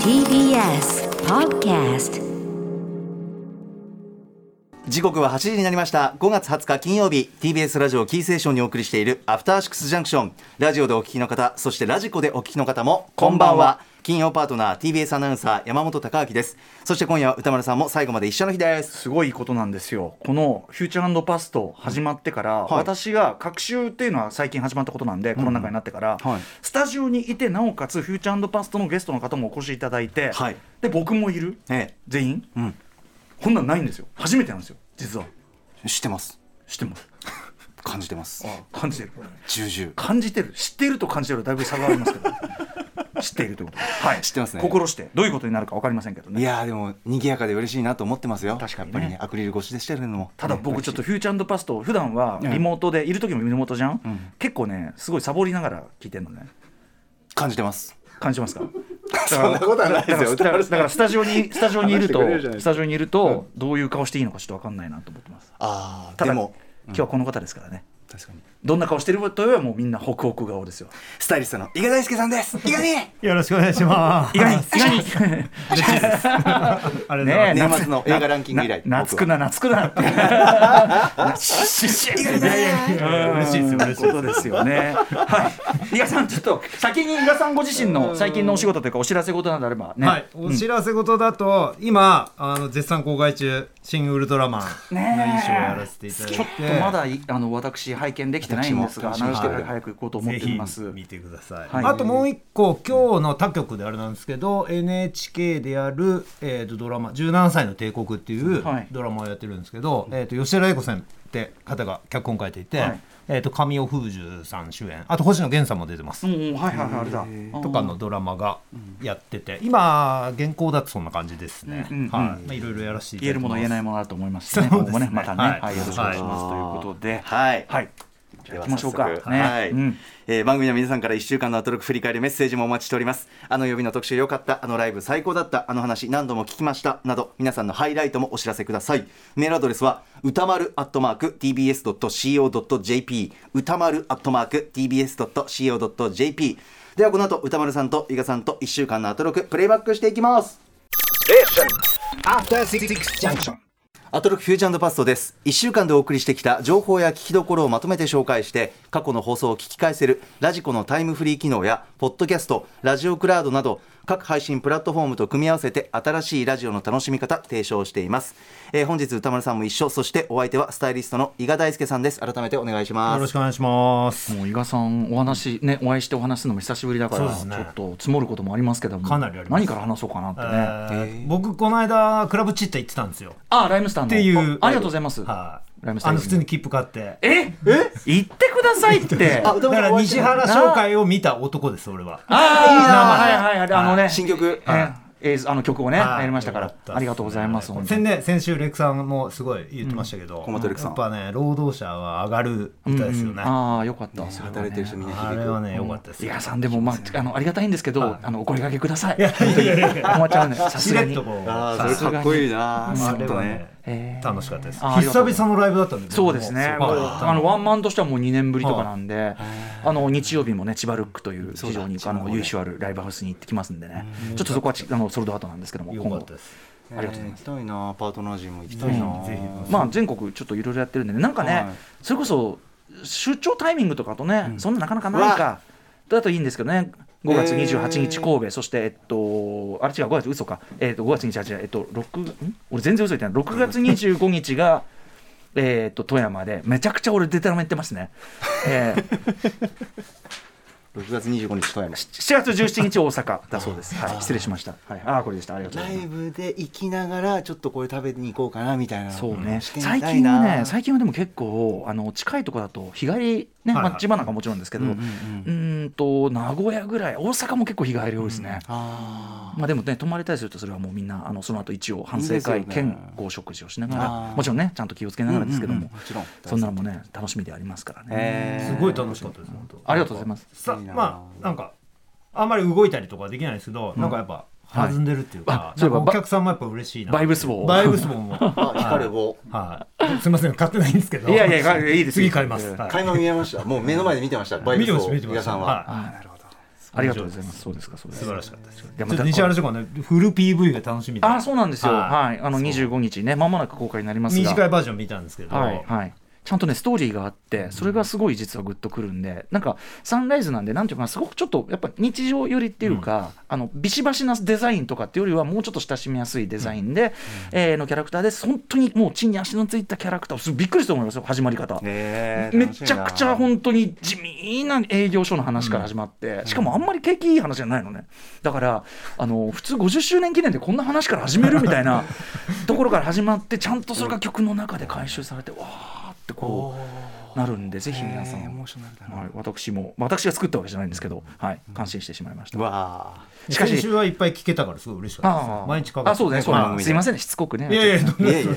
TBS Podcast 時刻は8時になりました。5月20日金曜日。TBS ラジオキーセーションにお送りしているアフターシックスジャンクション。ラジオでお聞きの方そしてラジコでお聞きの方もこんばんは。金曜パートナー TBS アナウンサー山本貴明です。そして今夜は歌丸さんも最後まで一緒の日です。すごいことなんですよ。この「フューチャーパスト」始まってから、はい。私が隔週っていうのは最近始まったことなんで、コロナ禍になってから、はい。スタジオにいてなおかつ「フューチャーパスト」のゲストの方もお越しいただいて、はい。で僕もいる。え。全員、うんこんなんないんですよ。初めてなんですよ。実は。え知ってます。知ってます。感じてます。あ感じてる。重々。感じてる。知っていると感じてる。はだいぶ差がありますけど。知っているということ。で、はい、知ってますね。心してどういうことになるか分かりませんけどね。いやーでも賑やかで嬉しいなと思ってますよ。確かにね。やっぱりねアクリル越しでしてるのも。ただ僕ちょっとフューチャーパスト普段はリモートでいる時もリモートじゃん、ん。結構ねすごいサボりながら聞いてるのね。感じてます。感じますか？そんなことはないですよ。だからスタジオに スタジオにいるとスタジオにいるとどういう顔していいのかちょっと分かんないなと思ってます。ああでも今日はこの方ですからね。確かにどんな顔してるというよりはもうみんなホクホク顔ですよ。スタイリストの伊賀大輔さんです。伊賀によろしくお願いします。意外に意外にあれねえ。年末の映画ランキング以来。な懐くな懐くなって。しししいや。いやいや嬉しいですよ嬉しいです。ことですよね。はい。伊賀さんちょっと先に伊賀さんご自身の最近のお仕事というかお知らせ事などあればね、はい、お知らせ事だと、今あの絶賛公開中「新ウルトラマン」の衣装をやらせていただいて。ちょっとまだいあの私拝見できてないんですが私もなるべく早く行こうと思っています。見てください、はい。あともう一個今日の他局であれなんですけど NHK でやる、えー、とドラマ「17歳の帝国」っていうはい。ドラマをやってるんですけど、えー、と吉田栄子さんって方が脚本書いていて、はい。えー、と神尾楓珠さん主演。あと星野源さんも出てます。うんうんはいはいはいあれだ。とかのドラマがやってて今現行だとそんな感じですね、うんうんはい。まあ、いろいろやらせてい言えるもの言えないもものだと思いますしね。そうですね。今後もねまたね、はい。はい、よろしくお願いしますということで、はい。はい。じゃあでは行きましょうか。早速ね。はい。うん。えー番組の皆さんから1週間のアトロク振り返るメッセージもお待ちしております。あの曜日の特集良かったあのライブ最高だったあの話何度も聞きましたなど皆さんのハイライトもお知らせください。メールアドレスは歌丸アットマーク tbs.co.jp 歌丸アットマーク tbs.co.jp ではこの後歌丸さんと伊賀さんと1週間のアトロクプレイバックしていきますアトロクフューチャーパストです。1週間でお送りしてきた情報や聞きどころをまとめて紹介して過去の放送を聞き返せるラジコのタイムフリー機能やポッドキャストラジオクラウドなど各配信プラットフォームと組み合わせて新しいラジオの楽しみ方提唱しています、えー本日歌丸さんも一緒そしてお相手はスタイリストの伊賀大輔さんです。改めてお願いしまよろすしくお願いします。もう伊賀さんお話ねお会いしてお話しするのも久しぶりだから、ね。ちょっと積もることもありますけどもかなりあります。何から話そうかなってね。えー僕この間クラブチッタ行ってたんですよ。あライムスターの。っていうあありがとうございます。はい。ライムスターあの普通に切符買って。え？え？言ってくださいって。だから西原商会を見た男です俺は。あいいなはいはいはい。あのね。新曲。えーえーあの曲をねはい。やりましたからありがとうございます。先に。年先週レクさんもすごい言ってましたけど、小本レクさん。やっぱね労働者は上がる歌ですよね、ああよかった。ね働いてる人みんな響く。あれはね良かったです伊賀さんでもまああのありがたいんですけどあのお声掛けください。いやいやいやいや。困っちゃうねさすがに。あーそれかっこいいなあちょっとね楽しかったです。久々のライブだったんでそうですね。あのワンマンとしてはもう2年ぶりとかなんで、あの日曜日もね千葉ルックという非常にあの由緒あるライブハウスに行ってきますんでね。ちょっとそこはちあのソールドアウトなんですけども今後良かった。です。ありがとうございます。えー行きたいなパートナー陣も行きたいな、ぜひ。まあ全国ちょっといろいろやってるんでね。なんかね、はい。それこそ出張タイミングとかとね、そんななかなかないか。だといいんですけどね5月28日神戸、そしてえっとあれ違う5月嘘か。えっと5月28日えっと6ん？俺全然嘘言ってない。6月25日が えっと富山でめちゃくちゃ俺デタラメ言ってますね、えー、6月25日富山。7月17日大阪。だそうです、はい、失礼しました、はい、ああこれでした。ありがとうございます。ライブで行きながらちょっとこれ食べに行こうかなみたいな。そうね、最近はね、最近はでも結構、あの近いところだと、日帰り、ね、はいはいまあ、千葉なんかもちろんですけど、うーんと、名古屋ぐらい、大阪も結構日帰り多いですね。あまあでもね、泊まれたりすると、それはもうみんな、あのその後一応、反省会兼ご食事をしながあら、ー。もちろんね、ちゃんと気をつけながらですけども、もちろん。そんなのもね、楽しみでありますからね。えすごい楽しかったです本当。ありがとうございます。さまあなんかあんまり動いたりとかはできないですけど、なんかやっぱ弾んでるっていうか、あそういお客さんもやっぱ嬉しいなバイブス棒バイブス棒も あ光る棒はい。すみません買ってないんですけど。いやいやいいですよ。次買います、はい。垣間見えました。もう目の前で見てました。バイブスを見てました見てました。皆さんは、はい。なるほど。ありがとうございます。そうですかそうです。素晴らしかったです。いやちょっと西原書庫ねフル PV が楽しみであそうなんですよはいはいあの25日ねまもなく公開になりますが短いバージョン見たんですけど、はいはいちゃんとねストーリーがあってそれがすごい実はグッとくるんでなんかサンライズなんでなんていうかなすごくちょっとやっぱ日常寄りっていうか、あのビシバシなデザインとかっていうよりはもうちょっと親しみやすいデザインで、えーのキャラクターで本当にもう地に足のついたキャラクターすごいびっくりしたと思いますよ始まり方。めちゃくちゃ本当に地味な営業所の話から始まって、しかもあんまり景気いい話じゃないのね。だからあの普通50周年記念でこんな話から始めるみたいなところから始まってちゃんとそれが曲の中で回収されてわーってこうなるんでぜひ皆さん、エモーショナルだな。はい、私も私が作ったわけじゃないんですけど、はい、感心してしまいました。わあ。しかし先週はいっぱい聞けたからすごい嬉しかったです。ああ。毎日かかあそうね。そう番組で。ねすいませんね。しつこくね。いやい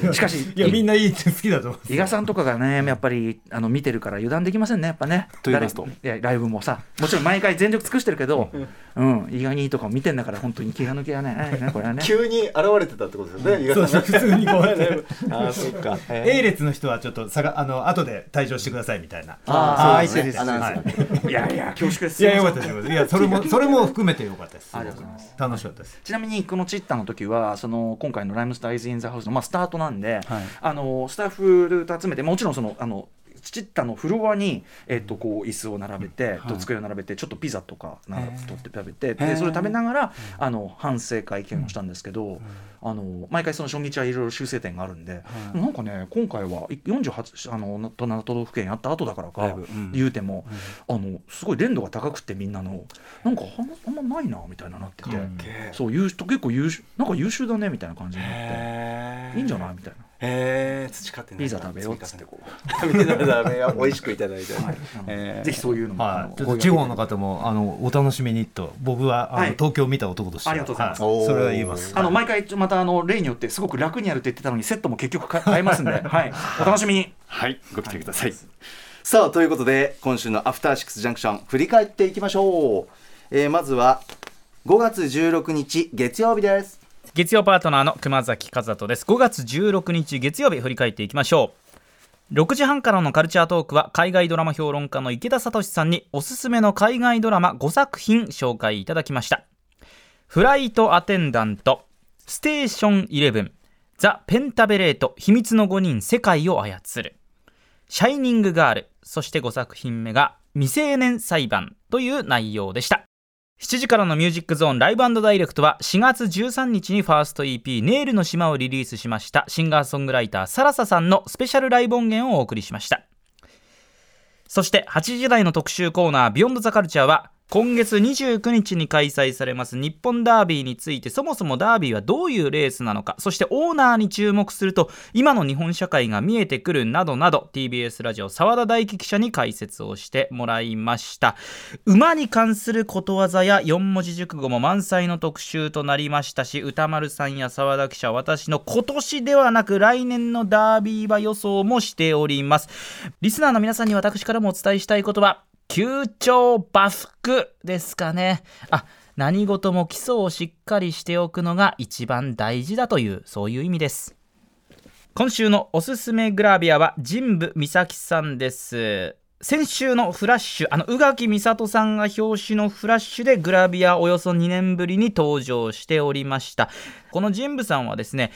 やしかしいやみんないいって好きだと思う伊賀さんとかがねやっぱりあの見てるから油断できませんねやっぱね。と言いますと。誰いやライブもさ。もちろん毎回全力尽くしてるけどうん。伊賀にとかも見てんだから本当に気が抜けやねええねこれはね。急に現れてたってことですよね、伊賀そうさんが。そう普通にこうやって。ああそっか。A 列の人はちょっとさがあの後で退場してくださいみたいな。あーーそうですね。いい。やいや恐縮です。いやよかったですいやそれも それも含めてよかったです。ありがとうございます。楽しかったです。ちなみにこのチッタの時はその今回の「ライムスターイズ・イン・ザ・ハウスの」まあ、スタートなんで、あのスタッフと集めてもちろんそのあのチッタのフロアに、えっとこう椅子を並べて、と机を並べてちょっとピザとかな取って食べてでそれ食べながらあの反省会見をしたんですけど、あの毎回その初日はいろいろ修正点があるんで、なんかね今回は48あのと7都道府県やった後だからか言うても、あのすごい連度が高くてみんなのなんかあんまあんまないなみたいななってて。そう結構優秀なんか優秀だねみたいな感じになって。いいんじゃない？みたいなへえ培ってピザ食べようっつってこう。ピザ食べよう美味しくいただいて、う、はい。えー。ぜひそういうのも、はい、地方の方もあのお楽しみにと僕はあの、はい。東京を見た男としては。ありがとうございます。はそれは言います。あの毎回またあの例によってすごく楽にやるって言ってたのにセットも結局か変えますんで、はい、お楽しみに。はい。ご期待ください、さあということで今週のアフターシックスジャンクション振り返っていきましょう、えーまずは5月16日月曜日です月曜パートナーの熊崎和人です。5月16日月曜日振り返っていきましょう。6時半からのカルチャートークは海外ドラマ評論家の池田聡さんにおすすめの海外ドラマ5作品紹介いただきました。フライトアテンダントステーションイレブンザ・ペンタベレート秘密の5人世界を操る。シャイニングガールそして5作品目が未成年裁判という内容でした。7時からのミュージックゾーンライブダイレクトは4月13日にファースト EP ネイルの島をリリースしましたシンガーソングライターサラサさんのスペシャルライブ音源をお送りしました。そして8時台の特集コーナービヨンドザカルチャーは今月29日に開催されます日本ダービーについてそもそもダービーはどういうレースなのかそしてオーナーに注目すると今の日本社会が見えてくるなどなど TBS ラジオ澤田大樹記者に解説をしてもらいました。馬に関することわざや4文字熟語も満載の特集となりましたし歌丸さんや澤田記者私の今年ではなく来年のダービー馬予想もしております。リスナーの皆さんに私からもお伝えしたい言葉急調バフクですかね。あ何事も基礎をしっかりしておくのが一番大事だというそういう意味です。今週のおすすめグラビアは神武美咲さんです。先週のフラッシュあの宇垣美里さんが表紙のフラッシュでグラビアおよそ2年ぶりに登場しておりました。この神武さんはですね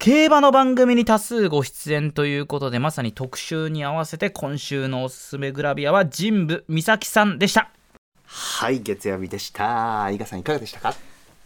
競馬の番組に多数ご出演ということでまさに特集に合わせて今週のおすすめグラビアは神武美咲さんでした。はい月曜日でした。伊賀さんいかがでしたか？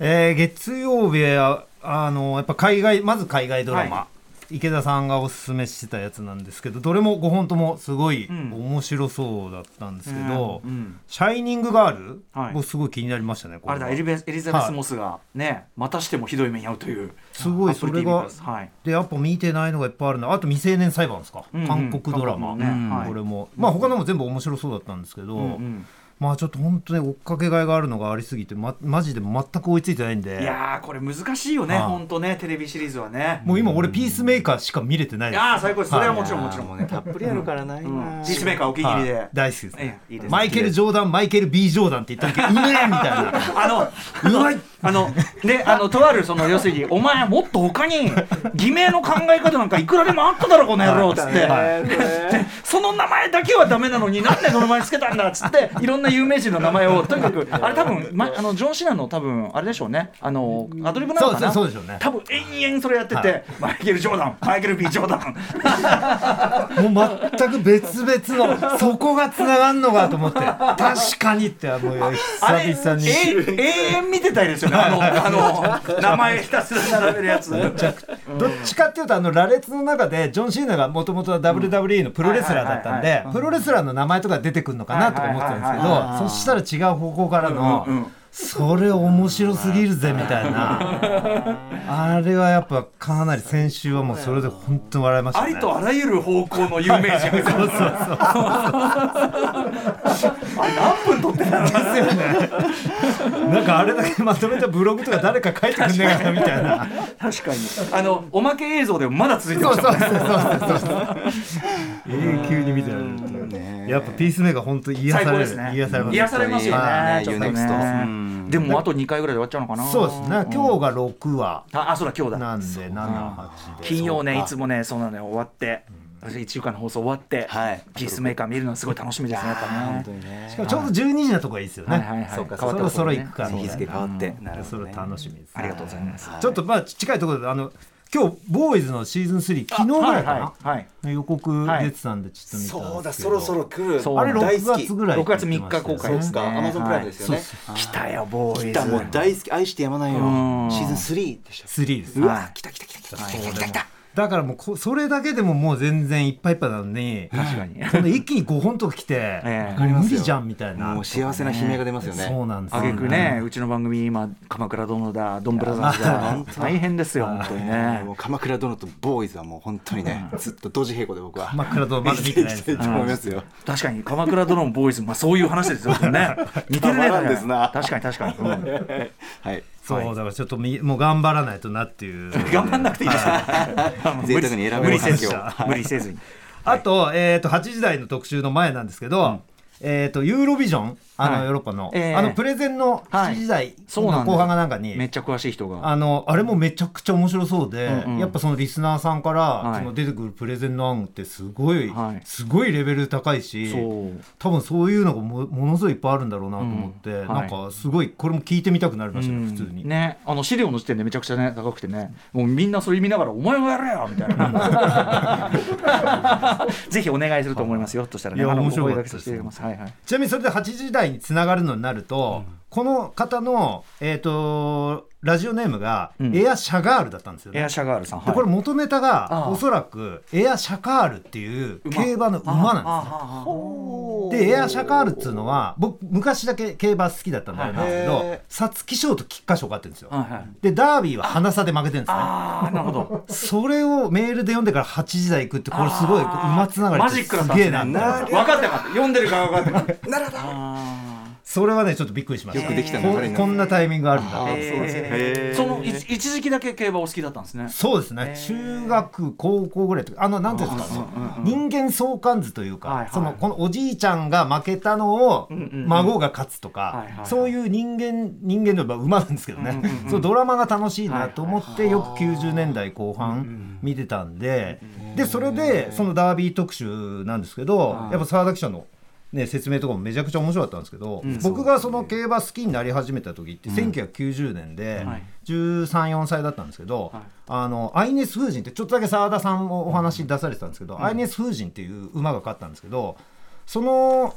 えー月曜日はあのやっぱ海外まず海外ドラマ、は池田さんがおすすめしてたやつなんですけどどれも5本ともすごいん。面白そうだったんですけど「うんうん。シャイニングガール」はい。僕すごい気になりましたねこあれだはエリベエリザベス・モスがね、またしてもひどい目に遭うというすごいそれがはい。でやっぱ見てないのがいっぱいあるなあと未成年裁判ですか、うんうん。韓国ドラマ、ね。はい。これも。まあ他のも全部面白そうだったんですけど、うんうんまあちょっと本当に追っかけがいがあるのがありすぎて、ま、マジで全く追いついてないんで。いやーこれ難しいよねはい。本当ねテレビシリーズはね。もう今俺ピースメーカーしか見れてないです。いやー最高です。それはもちろんもちろんもうね。たっぷりあるからな、うん。今。ピースメーカーお気に入りで、はい。大好きです、ええいいですマイケル・ジョーダンマイケル・ B・ ジョーダンって言った時うめえみたいな。あの、うまいあの、で、あの、とある、その、要するに、お前、もっと他に、偽名の考え方なんかいくらでもあっただろ、この野郎、つって。その名前だけはダメなのになんでその名前つけたんだっつっていろんな有名人の名前をとにかくあれ多分、ま、あのジョン・シナの多分あれでしょうね。あのアドリブなのかな？そうでしょうね。多分延々それやってて、マイケル・ジョーダンマイケル・ B・ ジョーダン。もう全く別々のそこがつながんのかと思って。確かにってもう久々に。え永遠見てたいですよ。ねあのあの名前ひたすら並べるやつ。どっちかっていうとあの羅列の中でジョン・シーナがもともとは WWE のプロレスラーだったんでプロレスラーの名前とか出てくるのかなとか思ってたんですけどそしたら違う方向からのそれ面白すぎるぜみたいな。あれはやっぱかなり先週はもうそれで本当に笑いましたね。ありとあらゆる方向の有名人 そうそうそう。あれ何分撮ってたの？ですよねなんかあれだけまとめたブログとか誰か書いてくんねえかなみたいな。確かに。あのおまけ映像でもまだ続いてましたもんね。永久に見てられるやっぱピースメーカー本当に癒される癒されます癒されますよはいねでもあと2回ぐらいで終わっちゃうのかな。そうですね。今日が6話。ああそうだ今日だ。なんで78で。金曜ねいつもねそうなのよ。終わって。私1週間の放送終わって、はい。ピースメーカー見るのすごい楽しみですねやっぱね。ね。しかもちょうど12時のとこがいいですよね、はいはいはい。そうか変わってますそろそろね行くかみたいな日付変わって。なるほそれどね楽しみです、ありがとうございます。ちょっとまあ近いところであの今日ボーイズのシーズン3昨日ぐらいかな、はいはいはい。予告出てたんでちょっと見たんそうだですけど、そろそろ来る。あれ6大好き月ぐらい6月3日公開ですか。アマゾンプライムですよね。来たよボーイズ。来たもう大好き。愛してやまないよ。うん。シーズン3でした3です。うわ来た来た来た来た。来た来た来ただからもうこそれだけでももう全然いっぱいいっぱいなのに確かに。そんで一気に5本とか来て、ええ。もう無理じゃんみたいな。もう幸せな悲鳴が出ますよね。そうなんですあげくね、うちの番組今鎌倉殿だドンブラザーズだ大変ですよ本当に。ねもう鎌倉殿とボーイズはもう本当にねずっと同時並行で僕は。鎌倉殿まだ見てないですと思いますよ。確かに鎌倉殿もボーイズまあそういう話ですよね。似てるねた まらんですな。確かに確かに、うん。はいそうだからちょっとみもう頑張らないとなっていう。頑張んなくていいですよ贅沢に選べ無理せず無理せずに。あと,、えー、と8時台の特集の前なんですけど、えー、とユーロビジョンあの、はい。ヨーロッパの,、ええ。あのプレゼンの7時台の後半がなんかに、めっちゃ詳しい人が。あのあれもめちゃくちゃ面白そうで、うんうん。やっぱそのリスナーさんから、はい。その出てくるプレゼンの案ってすごい、はい。すごいレベル高いし多分そういうのがもものすごいいっぱいあるんだろうなと思って、うん。はい。なんかすごいこれも聞いてみたくなりましたね、普通に。ね。あの資料の時点でめちゃくちゃね高くてねもうみんなそれ見ながら「お前がやれよ!」みたいな。ぜひお願いすると思いますよとしたらね。面白いただきます。はいはい。ちなみにそれで8時台につながるのになると、この方の、えー、とラジオネームがうん。エア・シャガールだったんですよね。エアシャガールさんでこれ元ネタああ。がおそらくエア・シャカールっていう競馬の馬なんですね。でエア・シャカールっていうのは僕昔だけ競馬好きだったんであれなんですけどへ皐月賞と菊花賞勝ってるんですよ。はいはい。でダービーは花差で負けてるんですね。ああなるほど。それをメールで読んでから8時台行くってこれすごい馬つながりマジックだっすたんですねげえな分かった分かった読んでるから分かった なるほど。あそれはねちょっとびっくりしました。よくできたここんなタイミングあるんだ。そうですね。へー。えー。そのい一時期だけ競馬お好きだったんですね。そうですね、中学高校ぐらいとかあのなんていうんですか、人間相関図というか、はいはい。そのこのおじいちゃんが負けたのを孫が勝つとか、そういう人間人間のまあ馬なんですけどね、そうドラマが楽しいなと思ってよく90年代後半見てたんで、でそれでそのダービー特集なんですけど、やっぱ澤田記者の。ね、説明とかもめちゃくちゃ面白かったんですけど、僕がその競馬好きになり始めた時って1990年ではい。134歳だったんですけど、はい。あのアイネス風神ってちょっとだけ澤田さんもお話に出されてたんですけど、アイネス風神っていう馬が勝ったんですけどその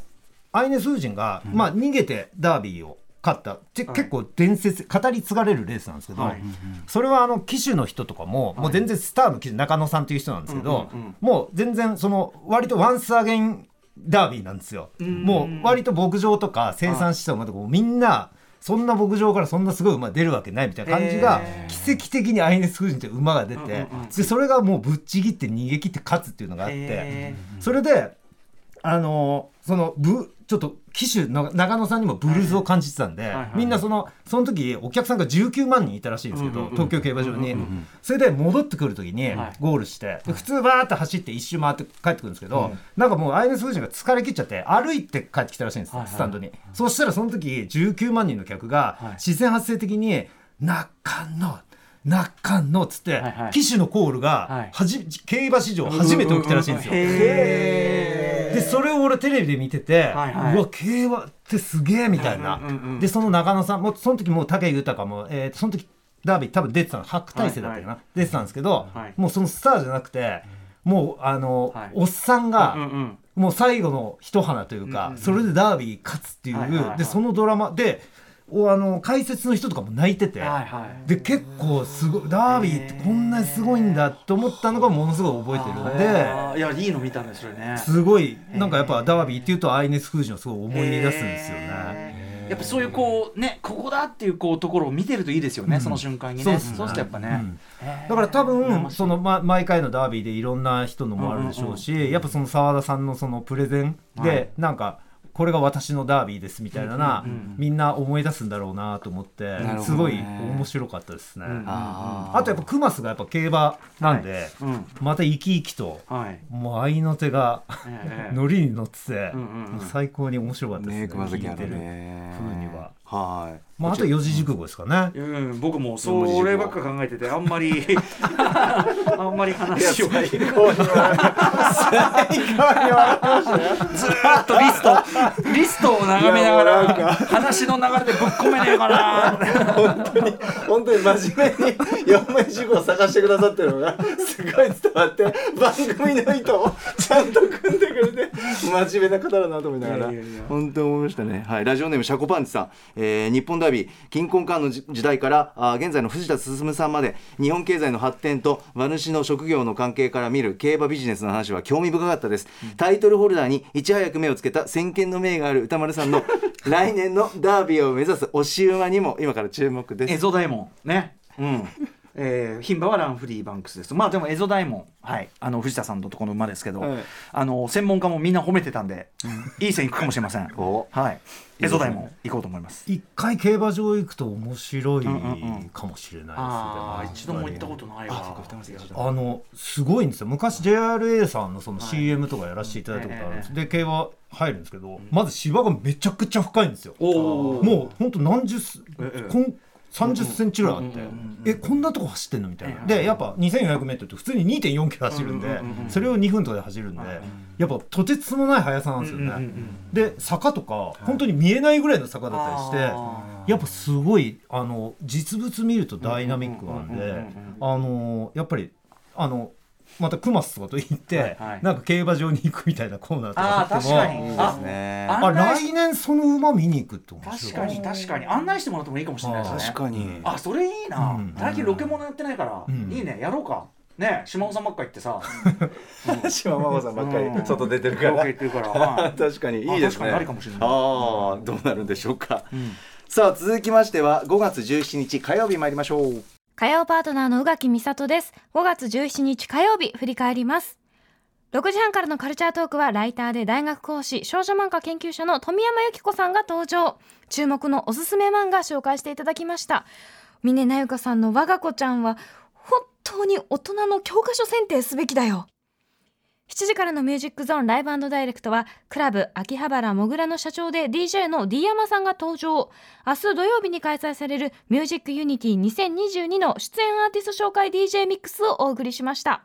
アイネス風神が、まあ、逃げてダービーを勝った。って結構伝説語り継がれるレースなんですけど、はい。それはあの騎手の人とかも、もう全然スターの騎手中野さんっていう人なんですけど、もう全然その割とワンスアゲインダービーなんですよ。もう割と牧場とか生産した馬とかもみんなそんな牧場からそんなすごい馬出るわけないみたいな感じが奇跡的にアイネス風神って馬が出て、でそれがもうぶっちぎって逃げ切って勝つっていうのがあって、へそれであのそのブちょっと騎手の長野さんにもブルーズを感じてたんで、みんなそのその時お客さんが19万人いたらしいんですけど、東京競馬場に、それで戻ってくる時にはい。ゴールして、で普通バーって走って一周回って帰ってくるんですけど、なんかもうアイネス・フージンが疲れ切っちゃって歩いて帰ってきたらしいんです、スタンドに。そしたらその時19万人の客がはい。自然発生的に「中野中野」っつって、はいはい。騎手のコールはい。がはじ競馬史上初めて起きたらしいんですよ。へでそれを俺テレビで見てて、はいはい。うわ競馬ってすげえみたいな、うんうんうんでその中野さんもうその時もう武豊も、えーとその時ダービー多分出てたの。白大生だったかな、はい出てたんですけど、はい。もうそのスターじゃなくてもうあの、はい。おっさんが、うんうんもう最後の一花というか、うんうんそれでダービー勝つっていう、はいはいはい。でそのドラマでおあの解説の人とかも泣いてて、はいはい。で結構すごいダービーってこんなにすごいんだと思ったのがものすごい覚えてるんで。いやいいの見たんですよね。すごいなんかやっぱダービーっていうとアイネス・フージをすごい思い出すんですよね。やっぱそういうこうねここだっていうこうところを見てるといいですよね、うん。その瞬間にね。そうでするとやっぱね、うん。だから多分その、ま、毎回のダービーでいろんな人のもあるでしょうし、やっぱその澤田さんのそのプレゼンで、はい。なんかこれが私のダービーですみたいなな、うんうんうん。みんな思い出すんだろうなと思って、ね。すごい面白かったですね。うん。あー。あとやっぱクマスがやっぱ競馬なんで、うん。また生き生きとはい、もう合いの手がええ。ノリに乗ってて、うんうんうん。最高に面白かったですね。ね聞いてるね風には。はい。まあ、あと四字熟語ですかね。うん、僕もそればっか考えててあんまり あんまり話をずーっとリストリストを眺めながら話の流れでぶっ込めねえかな。本当に真面目に四枚事故を探してくださってるのがすごい伝わって番組の意図をちゃんと組んでくれて真面目な方だなと思いながらいやいやいや。本当に思いましたね。はいラジオネームシャコパンチさん、えー日本ダービー金婚間の時時代からあー現在の藤田進さんまで日本経済の発展と馬主の職業の関係から見る競馬ビジネスの話は興味深かったです、タイトルホルダーにいち早く目をつけた先見の明がある歌丸さんの 来年のダービーを目指す推し馬にも今から注目です。エゾダイモンね。うんえー、牝馬はランフリーバンクスです。まあでもエゾダイモン。はい。あの藤田さんのところの馬ですけど、はいあの専門家もみんな褒めてたんで、いい線いくかもしれません。お。はい。エゾダイモン行こうと思います。一回競馬場行くと面白いうんうんうん。かもしれないですね。一度も行ったことないわ。あのすごいんですよ。昔 JRA さんのその CM とかやらせていただいたことあるんです、で競馬入るんですけど、まず芝がめちゃくちゃ深いんですよ。もうほんと何十すええ。こん30センチぐらいあって、えこんなとこ走ってんのみたいな、ええでやっぱ 2400m って普通に2.4キロ走るんで、それを2分とかで走るんで、やっぱとてつもない速さなんですよね、で坂とか本当に見えないぐらいの坂だったりして、あやっぱすごいあの実物見るとダイナミックなんであのやっぱりあのまたクマスとかと行って、はいはい。なんか競馬場に行くみたいなコーナーとかあっても確かに。いいですね。あ来年その馬見に行くって面確白い。かに確かに。案内してもらってもいいかもしれないですね。確かに。あそれいいな、うん。最近ロケモノやってないから、うん。いいね。やろうか。ね島尾さんばっか行ってさ。島ママさんばっかりうん。外出てるから。から。はい。確かにいいですね。あ確かにありかもしれない。ああどうなるんでしょうか、ん。さあ続きましては5月17日火曜日参りましょう火曜パートナーの宇垣美里です。5月17日火曜日、振り返ります。6時半からのカルチャートークは、ライターで大学講師、少女漫画研究者の富山由紀子さんが登場。注目のおすすめ漫画紹介していただきました。峰なゆかさんの我が子ちゃんは、本当に大人の教科書選定すべきだよ。7時からのミュージックゾーンライブダイレクトは、クラブ秋葉原もぐらの社長で DJ の D 山さんが登場。明日土曜日に開催されるミュージックユニティ2022の出演アーティスト紹介 DJ ミックスをお送りしました。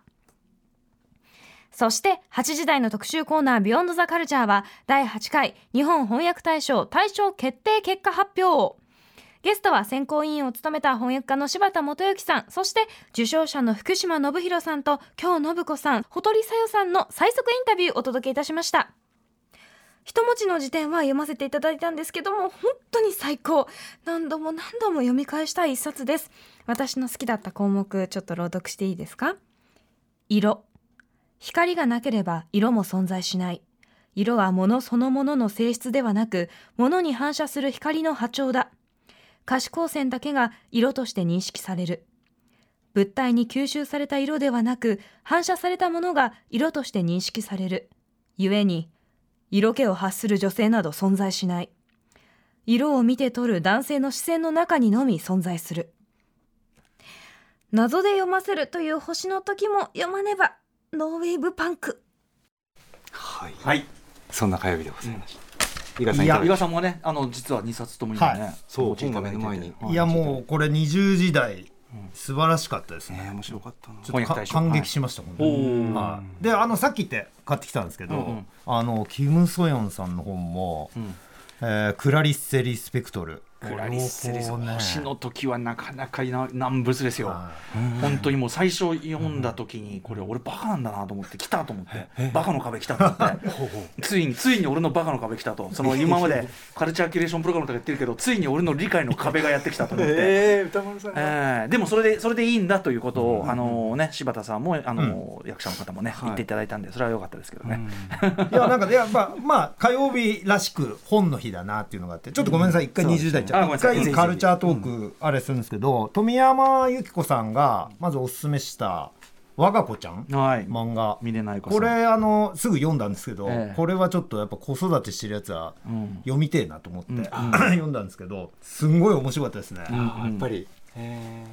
そして8時台の特集コーナービヨンドザカルチャーは第8回日本翻訳大賞大賞決定結果発表。ゲストは選考委員を務めた翻訳家の柴田元幸さん、そして受賞者の福嶋伸洋さんと姜信子さん、ほとりさよさんの最速インタビューをお届けいたしました。一文字の辞典は読ませていただいたんですけども本当に最高。何度も何度も読み返したい一冊です。私の好きだった項目ちょっと朗読していいですか？色。光がなければ色も存在しない。色は物そのものの性質ではなく物に反射する光の波長だ。可視光線だけが色として認識される物体に吸収された色ではなく反射されたものが色として認識される故に色気を発する女性など存在しない。色を見て取る男性の視線の中にのみ存在する。謎で読ませるという星の時も読まねば、ノーウェーブパンク。はいはいそんな火曜日でございました、伊賀さん賀さんもねあの実は2冊とも今ね、はい。そう本が目の前にはいいやもうこれ20時代素晴らしかったですね。ね面白かったな。ちょっと感激しました、本当に。はい。であのさっき言って買ってきたんですけど、あのキム・ソヨンさんの本も、えークラリッセ・リスペクトルクラリッセね。星の時はなかなかな難物ですよ。は本当にもう最初読んだ時にこれ俺バカなんだなと思って来たと思って。バカの壁来たと思って。ついについに俺のバカの壁来たと。その今までカルチャーキュレーションプログラムとか言ってるけどついに俺の理解の壁がやってきたと思って。えー、歌丸さんが。えーでもそれでそれでいいんだということを、あのね柴田さんもあの、役者の方もね、言っていただいたんでそれは良かったですけどね、いやなんかやっぱまあ火曜日らしく本の日だなっていうのがあってちょっとごめんなさい一回20代いっちゃう一あごめんなさい。回カルチャートークあれするんですけど富山由紀子さんがまずおすすめした「我が子ちゃん」はい。漫画。見れないこれあのすぐ読んだんですけど、ええ。これはちょっとやっぱ子育てしてるやつはうん。読みてえなと思って、読んだんですけどすんごい面白かったですね、あやっぱり。え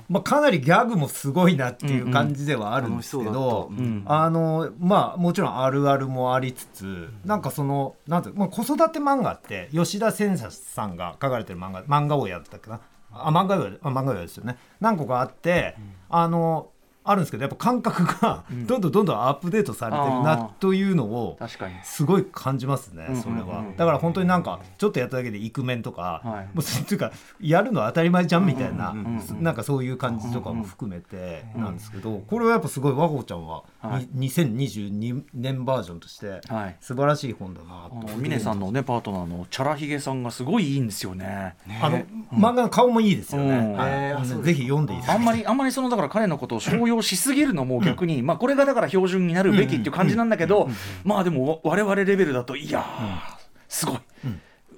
まあ、かなりギャグもすごいなっていう感じではあるんですけうんうんうだった。あのまあもちろんあるあるもありつつなんかそのなんていうまあ、子育て漫画って吉田千佐さんが書かれてる漫画漫画王やったっけな？あ漫画王あ漫画王ですよね。何個かあって、あのあるんですけどやっぱ感覚がどんどんどんどんアップデートされてるあなー。というのを確かに。すごい感じますね、それは、だから本当になんかちょっとやっただけでイクメンとか、はい。もうっていうかやるの当たり前じゃんみたいな、なんかそういう感じとかも含めてなんですけど、これはやっぱすごい和子ちゃんは、はい。に2022年バージョンとしてはい。素晴らしい本だなあと、の峰さんのねパートナーのチャラヒゲさんがすごいいいんですよね。あの漫画の顔もいいですよね、ぜひ読んでいいですあんまりあんまりそのだから彼のことを商用しすぎるのも逆に、まあこれがだから標準になるべきっていう感じなんだけど、まあでも我々レベルだといやー、すごい、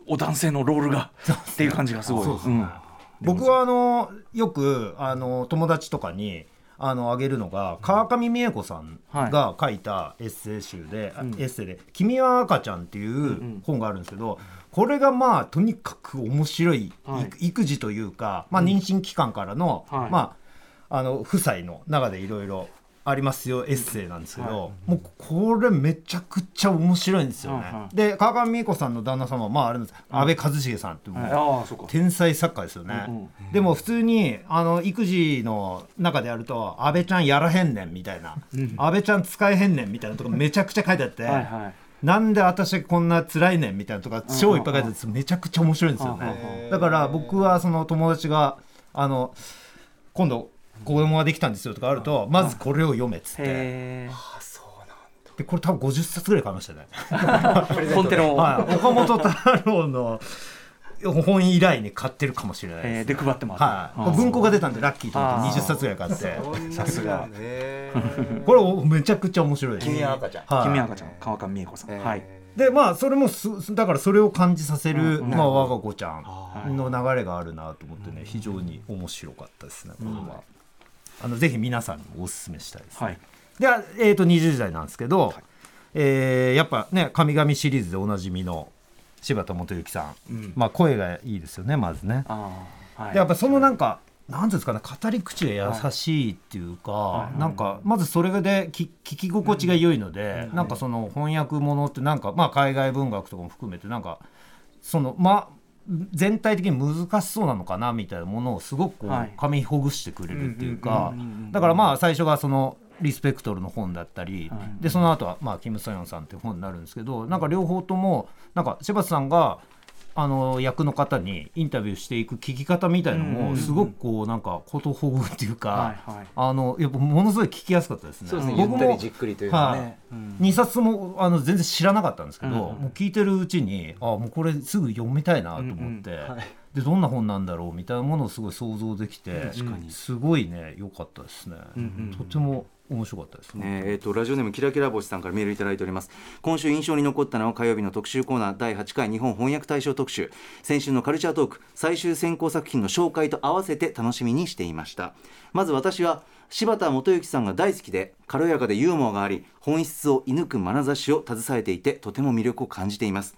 お男性のロールがっていう感じがすごい。僕はあのよくあの友達とかにあのあげるのが川上美恵子さんが書いたエッセイ集で、あエッセイで「君は赤ちゃん」っていう本があるんですけど、これがまあとにかく面白い、はい。育育児というか、まあ、妊娠期間からの、はい。まあ、あの夫妻の中でいろいろありますよエッセイなんですけど、もうこれめちゃくちゃ面白いんですよね。はいはいで川上美恵子さんの旦那様はまああれです。安倍一茂さんってもう。天才作家ですよね、うんでも普通にあの育児の中でやると「安倍ちゃんやらへんねん」みたいな「安倍ちゃん使えへんねん」みたいなとこめちゃくちゃ書いてあって、はいはい。なんで私こんな辛いねんみたいなとか超いっぱい書いてあってめちゃくちゃ面白いんですよね。だから僕はその友達があの今度子供ができたんですよとかあるとまずこれを読めっつって。へでこれ多分50冊ぐらい買いましたね。え。コンテロを、はい。岡本太郎の本以来に買ってるかもしれないですえー。で配ってます。はい、文庫が出たんでラッキーと思ってあー。20冊ぐらい買って。さすが。ね これおめちゃくちゃ面白いです。君は赤ちゃん。はい。君赤ちゃん。川上美恵子さん。はい。でまあそれもすだからそれを感じさせる、うんまあ、我が子ちゃんの流れがあるなと思ってね非常に面白かったですねこれは、あのぜひ皆さんにおすすめしたいです、はい。で、えー、と20代なんですけど、えーやっぱね神々シリーズでおなじみの柴田元幸さん、うん。まあ声がいいですよねまずね。ああはい。でやっぱそのなんか、なんていうんですかね語り口が優しいっていうか、はい。なんかまずそれで聞聞き心地が良いので、なんかその翻訳ものってなんかまあ海外文学とかも含めてなんかそのまあ全体的に難しそうなのかなみたいなものをすごくこうはい。噛みほぐしてくれるっていうかだからまあ最初がそのリスペクトルの本だったり、はい。でその後はまあキム・ソヨンさんっていう本になるんですけどなんか両方ともなんか柴田さんがあの役の方にインタビューしていく聞き方みたいのもすごくこうなんかことほぐっていうか、あのやっぱものすごい聞きやすかったですね。そうですねゆ僕もったりじっくりというかね。2冊もあの全然知らなかったんですけど、うんもう聞いてるうちにあもうこれすぐ読みたいなと思って、でどんな本なんだろうみたいなものをすごい想像できてすごいね良かったですね、とても面白かったですね。ねえー、とラジオネームキラキラ星さんからメールいただいております。今週印象に残ったのは火曜日の特集コーナー第8回日本翻訳大賞特集。先週のカルチャートーク最終選考作品の紹介と合わせて楽しみにしていました。まず私は柴田元幸さんが大好きで軽やかでユーモアがあり本質を射抜く眼差しを携えていてとても魅力を感じています、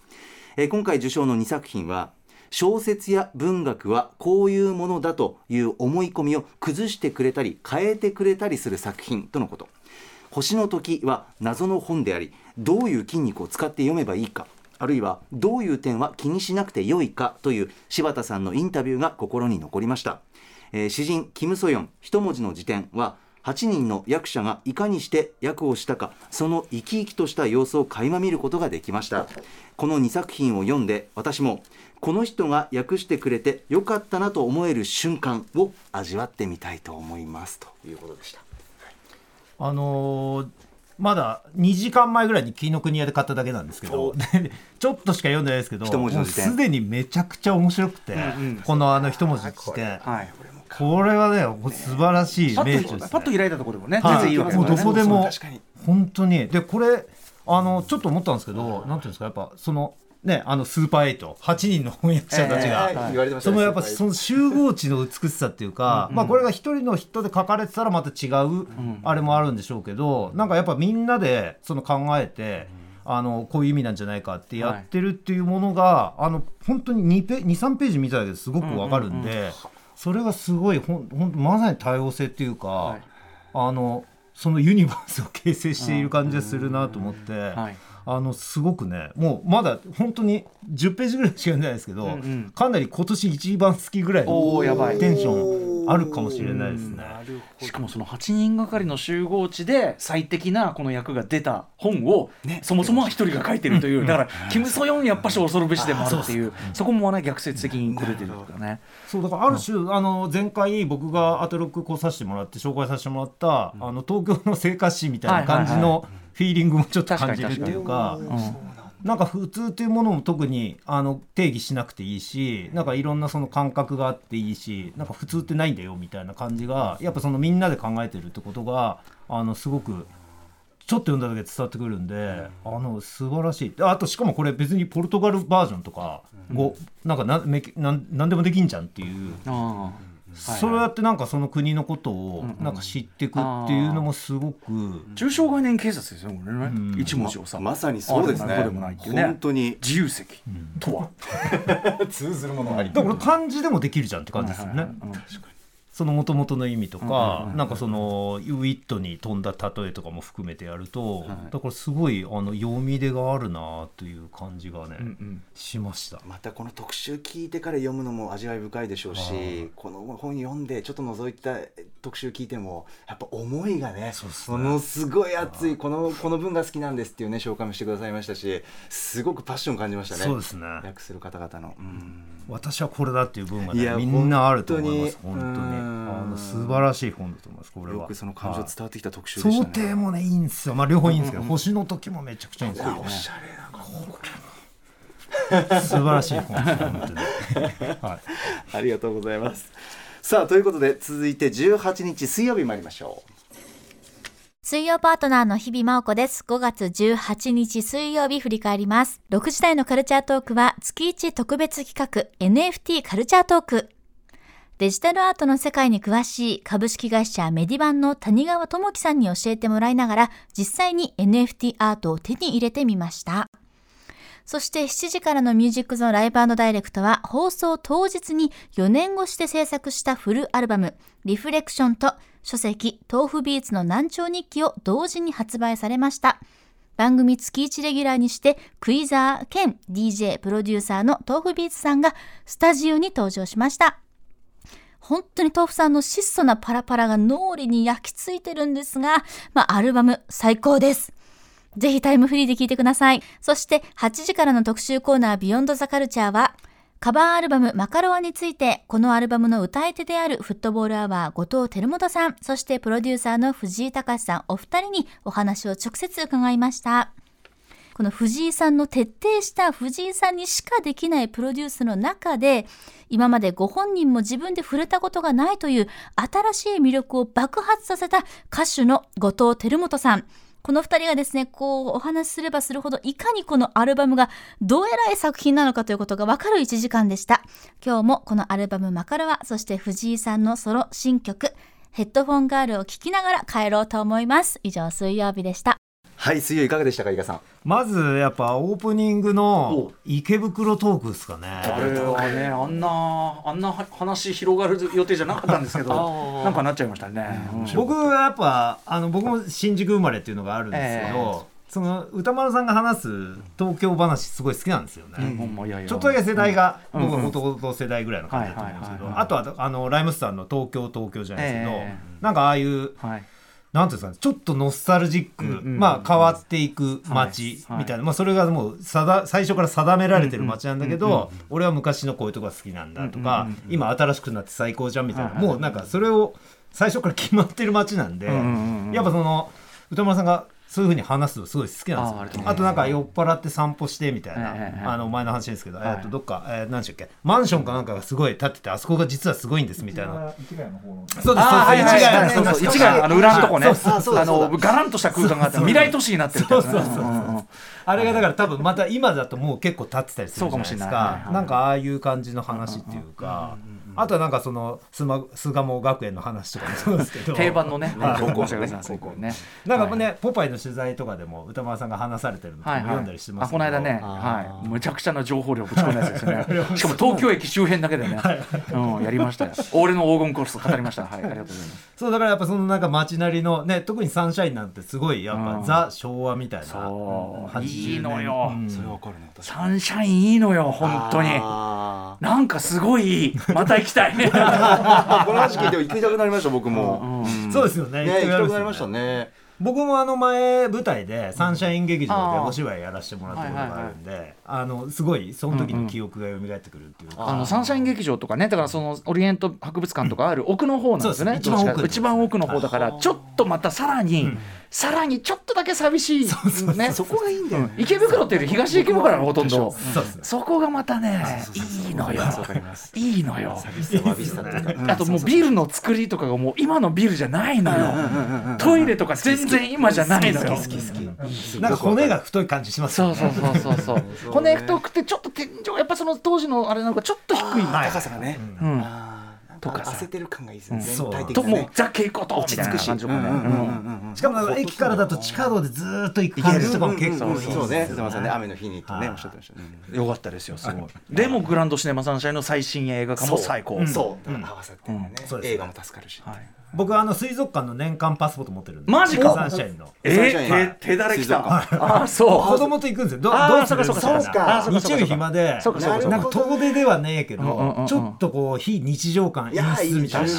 えー今回受賞の2作品は小説や文学はこういうものだという思い込みを崩してくれたり変えてくれたりする作品とのこと。星の時は謎の本でありどういう筋肉を使って読めばいいかあるいはどういう点は気にしなくてよいかという柴田さんのインタビューが心に残りました。えー詩人キム・ソヨン一文字の辞典は8人の役者がいかにして役をしたかその生き生きとした様子を垣間見ることができました。この2作品を読んで私もこの人が訳してくれてよかったなと思える瞬間を味わってみたいと思いますということでした。あのーまだ2時間前ぐらいに紀伊国屋で買っただけなんですけどで ちょっとしか読んでないですけどすでにめちゃくちゃ面白くて、このあの一文字の辞典はいこれはね素晴らしいパ名著です、ね、パッと開いたところでもね、はい。もうどこでも本当に。でこれあのちょっと思ったんですけどなんていうんですかやっぱそのねあのスーパーエイト。8人の翻訳者たちが、はい。言われてましたねそのやっぱその集合値の美しさっていうか、まあこれが一人の人で書かれてたらまた違う、あれもあるんでしょうけどなんかやっぱみんなでその考えて、あのこういう意味なんじゃないかってやってるっていうものが、あの本当に2ペ23ページ見ただけですごくわかるんで、それがすごいほんほんまさに多様性っていうか、い。あのそのユニバースを形成している感じがするなと思って。はいあのすごくねもうまだ本当に10ページぐらいしか読んでないですけど、んかなり今年一番好きぐらいのテンションあるかもしれないですね。しかもその8人がかりの集合地で最適なこの役が出た本を、そもそもは一人が書いてるという、だからキム・ソヨンやっぱし恐るべしでもあるっていうそこもね逆説的にこれてるね。そう。だからある種、あの前回僕がアトロックこうさせてもらって紹介させてもらった、あの東京の生活史みたいな感じはいはいのフィーリングもちょっと感じるっていうか。うんなんか普通っていうものも特にあの定義しなくていいしなんかいろんなその感覚があっていいしなんか普通ってないんだよみたいな感じがやっぱそのみんなで考えてるってことがあのすごくちょっと読んだだけで伝わってくるんであの素晴らしいあとしかもこれ別にポルトガルバージョンとか、ごなんかなめなんなんでもできんじゃんっていう。あそうやってなんかその国のことをなんか知っていくっていうのもすごく、あ中小概念警察ですよこれね、一文字をさ、まさにそうですね。でもないっていうね。本当に。自由席とは、通ずるものありだから漢字でもできるじゃんって感じですよね。うんその元々の意味とか、なんかそのウィットに飛んだ例えとかも含めてやると、だからすごいあの読み出があるなという感じがね、うんしました。またこの特集聞いてから読むのも味わい深いでしょうしこの本読んでちょっと覗いた特集聞いてもやっぱ思いがねそうっすね。ものすごい熱い。このこの文が好きなんですっていうね紹介もしてくださいましたしすごくパッション感じましたね。そうですね。訳する方々の、うん私はこれだっていう文がいやねみんなあると思います本本当に。あの素晴らしい本だと思いますこれは。よくその感情伝わってきた特集で想したね、定もねいいんですよ。まあ両方いいんですけど、星の時もめちゃくちゃいいんですよ、おしゃれな素晴らしい本です本当に。はい。ありがとうございます。さあということで続いて18日水曜日参りましょう水曜パートナーの日々真央子です。5月18日水曜日振り返ります。6時台のカルチャートークは月1特別企画 NFT カルチャートーク。デジタルアートの世界に詳しい株式会社メディバンの谷川智樹さんに教えてもらいながら実際に NFT アートを手に入れてみました。そして7時からのミュージックゾーンライブダイレクトは放送当日に4年越しで制作したフルアルバムリフレクションと書籍豆腐ビーツの南朝日記を同時に発売されました。番組月1レギュラーにしてクイザー兼 DJ プロデューサーの豆腐ビーツさんがスタジオに登場しました。本当に豆腐さんの質素なパラパラが脳裏に焼き付いてるんですが、まあ、アルバム最高です。ぜひタイムフリーで聴いてください。そして8時からの特集コーナービヨンドザカルチャーは、カバーアルバムマカロワについて、このアルバムの歌い手であるフットボールアワー後藤照元さん、そしてプロデューサーの藤井隆さんお二人にお話を直接伺いました。この藤井さんの徹底した藤井さんにしかできないプロデュースの中で、今までご本人も自分で触れたことがないという新しい魅力を爆発させた歌手の後藤照元さん。この二人がですね、こうお話しすればするほどいかにこのアルバムがどうえらい作品なのかということがわかる1時間でした。今日もこのアルバムマカロワ、そして藤井さんのソロ新曲、ヘッドフォンガールを聴きながら帰ろうと思います。以上、水曜日でした。はい水曜いかがでしたか伊賀さん。まずやっぱオープニングの池袋トークですかね。あれはねあんなあんな話広がる予定じゃなかったんですけどなんかなっちゃいましたね、うん。僕はやっぱあの僕も新宿生まれっていうのがあるんですけど、その歌丸さんが話す東京話すごい好きなんですよね、ほんちょっとだけ世代が、うん。僕の弟世代ぐらいの感じだと思うんですけど、あとはあのライムスターの東京東京じゃないですけど、え。なんかああいうはいなんていうんですかねちょっとノスタルジック、うんうんまあ変わっていく街はい。みたいな、まあ、それがもう最初から定められてる街なんだけど、俺は昔のこういうとこが好きなんだとか、今新しくなって最高じゃんみたいな、もうなんかそれを最初から決まってる街なんで、やっぱその歌丸さんがそういうふうに話すのすごい好きなんですよ。あとなんか酔っ払って散歩してみたいな、ええあの前の話ですけど、はい。えっとどっか、えー、何でしたっけマンションかなんかがすごい建っててあそこが実はすごいんですみたいな。そうですそうです。あーはいはいはい市ヶ谷そうそう市ヶ谷あの裏のとこね。そうそうそう。そうあのガランとした空間があって未来都市になってるそうそうそう。あれがだから多分また今だともう結構立ってたりするじゃないですか。そうかもしれなんかああいう感じの話っていうかあとはなんかその巣鴨学園の話とかもそうですけど。定番のね。はい。高校生がね。高校ね。なんかね、ポパイの取材とかでも歌丸さんが話されてるのとかはいはい。も読んだりしてまあすけどこの間ね、はい、むちゃくちゃな情報量ぶち込んだやつですよね。しかも東京駅周辺だけでね、うん、やりましたよ。俺の黄金コース語りました。はい、ありがとうございます。そうだからやっぱそのなんか街なりのね特にサンシャインなんてすごいやっぱ、うん。ザ昭和みたいなそう。80いいのよ。うん。それわかるね私サンシャインいいのよ、本当に。あなんかすごいいい、また行きたい。ー この話聞いて行きたくなりました僕も。んそうですよね。ね行きたく行きたくなりましたね僕もあの前舞台でサンシャイン劇場でお芝居やらせてもらったことがあるんであのすごいその時の記憶が蘇ってくるっていうか、あのサンシャイン劇場とかねだからそのオリエント博物館とかある奥の方なんですよね、そうです一番奥一番奥の方だからちょっとまたさらに、さらにちょっとだけ寂しいね。そこがいいんだよね。池袋っていうより東池袋なのほとんど。そうですそこがまたねいいのよ。わかります。いいのよ。あともうビルの作りとかがもう今のビルじゃないのよ。トイレとか全然今じゃないのよ。好き好きなんか骨が太い感じしますよね。そうそうそうそうそう。骨太くてちょっと天井やっぱその当時のあれなんかちょっと低いはい高さがね。とかさ焦ってる感がいいですね。そう。全体的ともうザ・ケイコトみたいな感し。かもなんか駅からだと地下道でずーっと行く感じとかも結構そうね。んね。雨の日にとねはいおっしゃってましたね。よかったですよすごい。でもグランドシネマサンシャインの最新映画化も最高。そう。合わさってね。そうです映画も助かるしはい僕はあの水族館の年間パスポート持ってるんで。マジか。サンシャインの。えー、手手だれきた。水あそう。子供と行くんですよ。どどうする？そうかそうかみたいな。日曜日暇でそうかそうか。そうかなんか遠出ではねえけうんうんうんうん。どちょっとこう非日常感演出みたいな。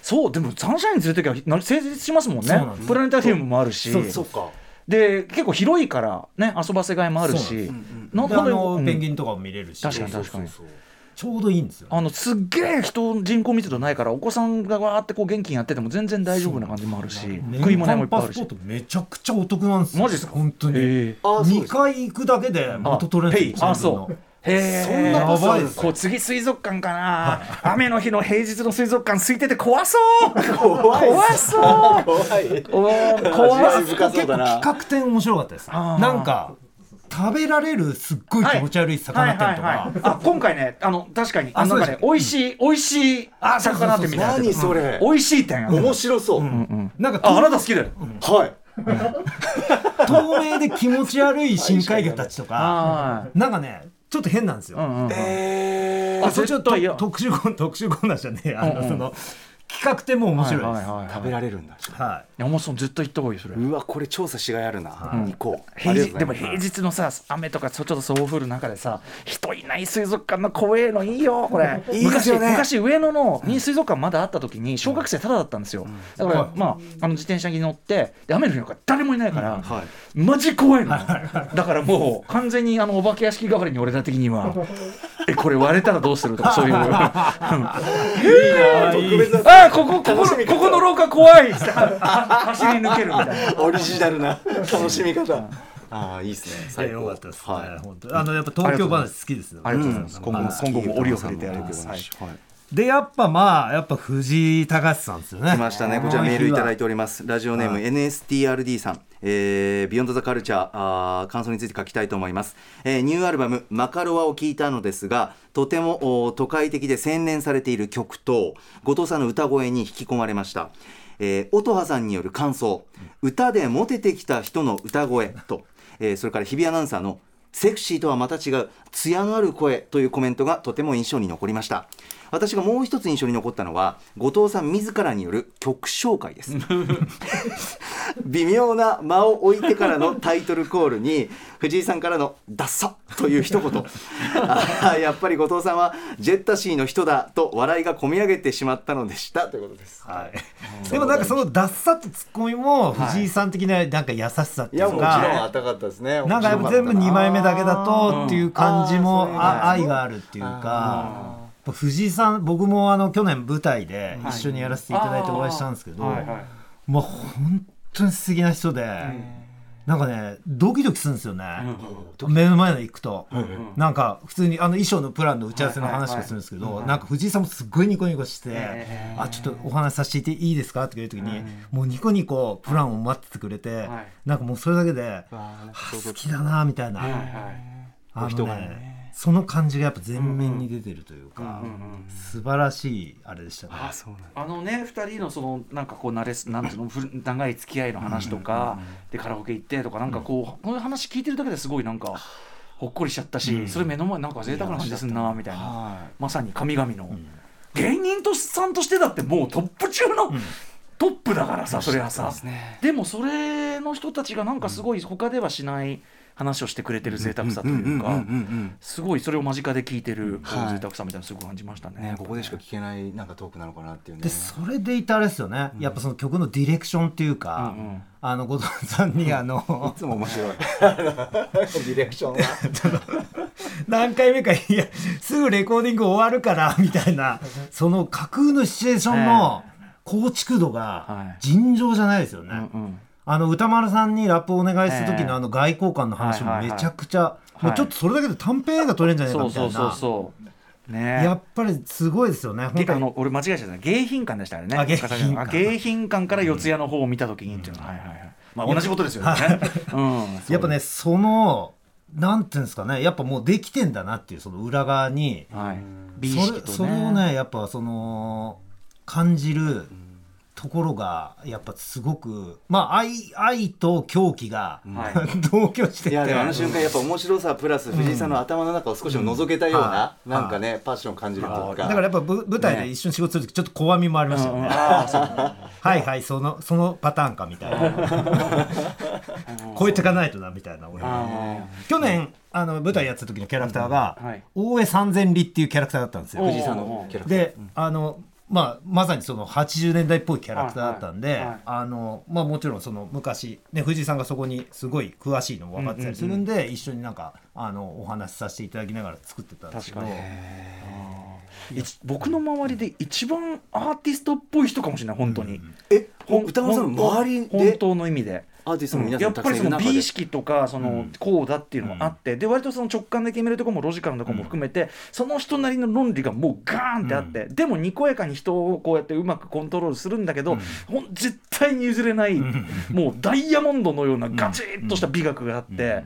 そうでもサンシャイン連れてきゃな成立しますもんね。プラネタリウムもあるし。そうそうか。で結構広いからね遊ばせがいもあるし。なんかであのペンギンンとかも見れるし。確かに確かにちょうどいいんですよあのすっげえ人人口密度ないからお子さんがわーってこう元気にやってても全然大丈夫な感じもあるし食い年物屋もいっぱいあるし間パスポートめちゃくちゃお得なんですよ。マジですか？本当に。へえ2あそうです回行くだけで元取れるんですよあそうへえそんなパスあるんですかこう次水族館かな。雨の日の平日の水族館空いてて怖そう。怖い怖そう。怖い。おー怖い。味深そうだな企画展面白かったです。あー。なんか食べられるすっごい気持ち悪い魚店とか。あ今回ねあの確かにあのなんかね美味しい美味しいあそうそうそう魚店みたいな何それ。美味しい店面白そう。なんかああなた好きだよ。はい。透明で気持ち悪い深海魚たちとか。はなんかねちょっと変なんですよ、いうんうん。えあそれちょっと特集コー特集コーナーじゃねえあの、うんうん。その企画展も面白いです、はいはいはいはい。食べられるんだ。はい。山本さん絶対行った方がいいそれ。うわこれ調査しがいあるな。行こう。平日でも平日のさ雨とかちょっとそう降る中でさ人いない水族館の怖えのいいよこれ。いいですよね。昔昔上野のに水族館まだあった時に小学生ただだったんですよ。だからまああの自転車に乗ってで雨の日なんか誰もいないからはい。マジ怖いの。だからもう完全にあのお化け屋敷代わりに俺ら的にはえこれ割れたらどうするとかそういう。特別ああここここここの廊下怖い。走り抜けるみたいな。オリジナルな楽しみ方。ああいいですね。最高。よかったですね、はい。本当あのやっぱ東京話好きですよありがとうございます。今後も今後も折を触れてやるけどはいはい。でやっぱまあやっぱ藤井隆さんですよね。来ましたね。こちらメールいただいております。ラジオネーム NSTRD さん、えー、ビヨンドザカルチャーあー感想について書きたいと思います、えーニューアルバムマカロワを聞いたのですがとても都会的で洗練されている曲と後藤さんの歌声に引き込まれました。えー音羽さんによる感想。歌でモテてきた人の歌声と、えーそれから日比アナウンサーのセクシーとはまた違う艶のある声というコメントがとても印象に残りました。私がもう一つ印象に残ったのは後藤さん自らによる曲紹介です。微妙な間を置いてからのタイトルコールに藤井さんからの「ダッサ!」という一言。やっぱり後藤さんはジェッタシーの人だと笑いがこみ上げてしまったのでした。ということです、はい、でもなんかそのダッサってツッコミも藤井さん的ななんか優しさっていうか、たかったですね。なんかやっぱ全部2枚目だけだとっていう感じも愛があるっていうか藤井さん僕もあの去年舞台で一緒にやらせていただいてお会いしたんですけど、はい。はい。まあ本当に素敵な人で、なんかねドキドキするんですよね、目の前の行くと、なんか普通にあの衣装のプランの打ち合わせの話をするんですけど、なんか藤井さんもすっごいニコニコして「あちょっとお話しさせていいですか?」って言う時に、もうニコニコプランを待っててくれて、なんかもうそれだけで、あ好きだなみたいな、あの人がねその感じがやっぱ前面に出てるというか、素晴らしいあれでしたね。そうなんだ。あのね2人のそのなんかこう慣れすなんていうの長い付き合いの話とかでカラオケ行ってとかなんかこうこういう話聞いてるだけですごいなんかほっこりしちゃったしそれ目の前なんか贅沢な感じですんなみたいな。まさに神々の芸人とさんとしてだってもうトップ中のトップだからさそれはさ。でもそれの人たちがなんかすごい他ではしない話をしてくれてる贅沢さというかすごいそれを間近で聞いてる贅沢さみたいなのすごく感じましたねね、ここでしか聞けないなんかトークなのかなっていうね。でそれでいてあれですよね、やっぱその曲のディレクションっていうか、あの後藤さんにあのいつも面白い。ディレクションは。何回目かいやすぐレコーディング終わるからみたいなその架空のシチュエーションの構築度が尋常じゃないですよね。うんあの歌丸さんにラップをお願いした時ええ。のあの外交官の話もめちゃくちゃもうちょっとそれだけで短編映画撮れるんじゃないかそうそうそうみたいなそう。ね。やっぱりすごいですよねあの俺間違えちゃった迎賓館でしたよね。あ迎賓館。から四谷の方を見た時に。っていうのは、はいはいはい。まあ同じことですよね、うん、やっぱねそのなんていうんですかね。やっぱもうできてんだなっていうその裏側に。はい。美意識とね。それをねやっぱその感じるところがやっぱすごくまあ愛愛と狂気が、は 同居してて。いやでもあの瞬間やっぱ面白さプラス藤井さんの頭の中を少しでも覗けたような、うんなんかね、パッションを感じるというか。だからやっぱぶ舞台で一緒に仕事する時ちょっと怖みもありましたよね、ああそう。はいはいそのそのパターンかみたいな。超えていかないとなみたいな俺あ去年あの舞台やってた時のキャラクターが、はい。大江三千里っていうキャラクターだったんですよ。藤井さんのキャラクター。で、あのまあ、まさにその80年代っぽいキャラクターだったんで、はいはいはい。あのまあ、もちろんその昔、ね、藤井さんがそこにすごい詳しいのも分かってたりするんで、一緒になんかあのお話しさせていただきながら作ってたんですけど。僕の周りで一番アーティストっぽい人かもしれない本当に、え歌丸さんの周りで？本当の意味でアーティストの皆さんやっぱりその美意識とかそのこうだっていうのもあって、で割とその直感で決めるところもロジカルなところも含めて、その人なりの論理がもうガーンってあって、でもにこやかに人をこうやってうまくコントロールするんだけど、ほん絶対に譲れない、もうダイヤモンドのようなガチッとした美学があって、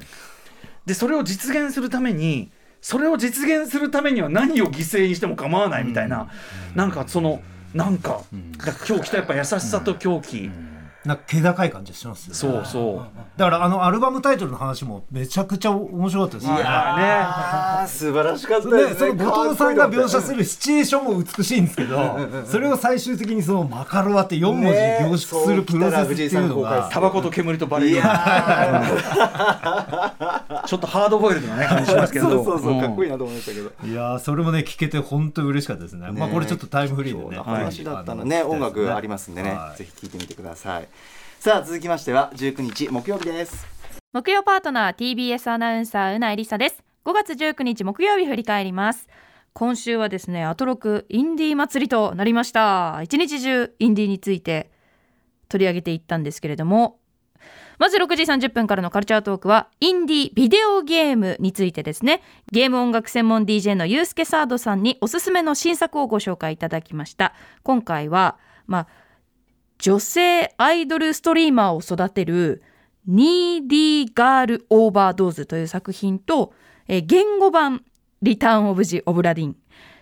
でそれを実現するためにそれを実現するためには何を犠牲にしても構わないみたいな、なんかそのなんか、だから狂気とやっぱ優しさと狂気、なんか気高い感じがしますよね。そうそう。だからあのアルバムタイトルの話もめちゃくちゃ面白かったです。ね。あー。素晴らしかったでですそね。の後藤さんが描写するるシチュエーションも美しいんですけどそれを最終的にそのマカロワって4文字に凝縮するプロセスっていうのが。タバコと煙とバレるいやちょっとハードボイルドな、ね、感じしますけどそうそうそう、んかっこいいなと思いましたけどいやーそれもね聞けて本当に嬉しかったですねまあこれちょっとタイムフリーでね話だったのね、はい音楽ありますんでね、はいぜひ聞いてみてくださいさあ続きましては19日木曜日です。木曜パートナー TBS アナウンサーうないりさです。5月19日木曜日振り返ります。今週はですねアトロクインディー祭りとなりました。一日中インディーについて取り上げていったんですけれども。まず6時30分からのカルチャートークはインディービデオゲームについてですね。ゲーム音楽専門 DJ のユースケサードさんにおすすめの新作をご紹介いただきました。今回はまあ女性アイドルストリーマーを育てるニーディーガールオーバードーズという作品と、え言語版リターンオブジオブラディン。